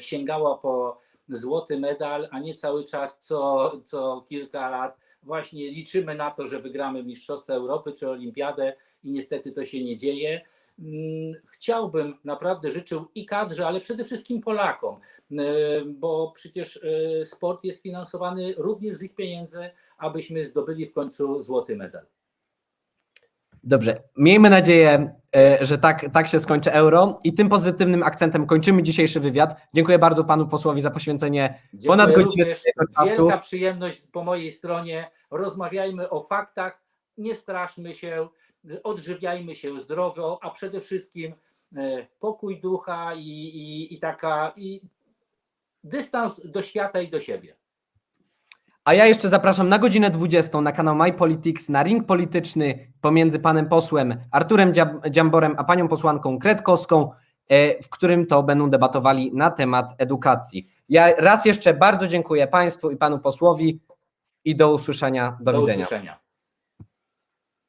sięgała po złoty medal, a nie cały czas co, co kilka lat właśnie liczymy na to, że wygramy Mistrzostwa Europy czy Olimpiadę i niestety to się nie dzieje. Mm, Chciałbym, naprawdę życzył i kadrze, ale przede wszystkim Polakom, y, bo przecież y, sport jest finansowany również z ich pieniędzy, abyśmy zdobyli w końcu złoty medal. Dobrze, miejmy nadzieję, e, że tak, tak się skończy euro i tym pozytywnym akcentem kończymy dzisiejszy wywiad. Dziękuję bardzo panu posłowi za poświęcenie Dziękuję Ponad swojego czasu. Wielka przyjemność po mojej stronie. Rozmawiajmy o faktach, nie straszmy się, odżywiajmy się zdrowo, a przede wszystkim e, pokój ducha i, i, i taka i dystans do świata i do siebie. A ja jeszcze zapraszam na godzinę 20 na kanał My Politics, na ring polityczny pomiędzy panem posłem Arturem Dziamborem a panią posłanką Kretkowską, e, w którym to będą debatowali na temat edukacji. Ja raz jeszcze bardzo dziękuję państwu i panu posłowi i do usłyszenia. Do, Do widzenia. usłyszenia.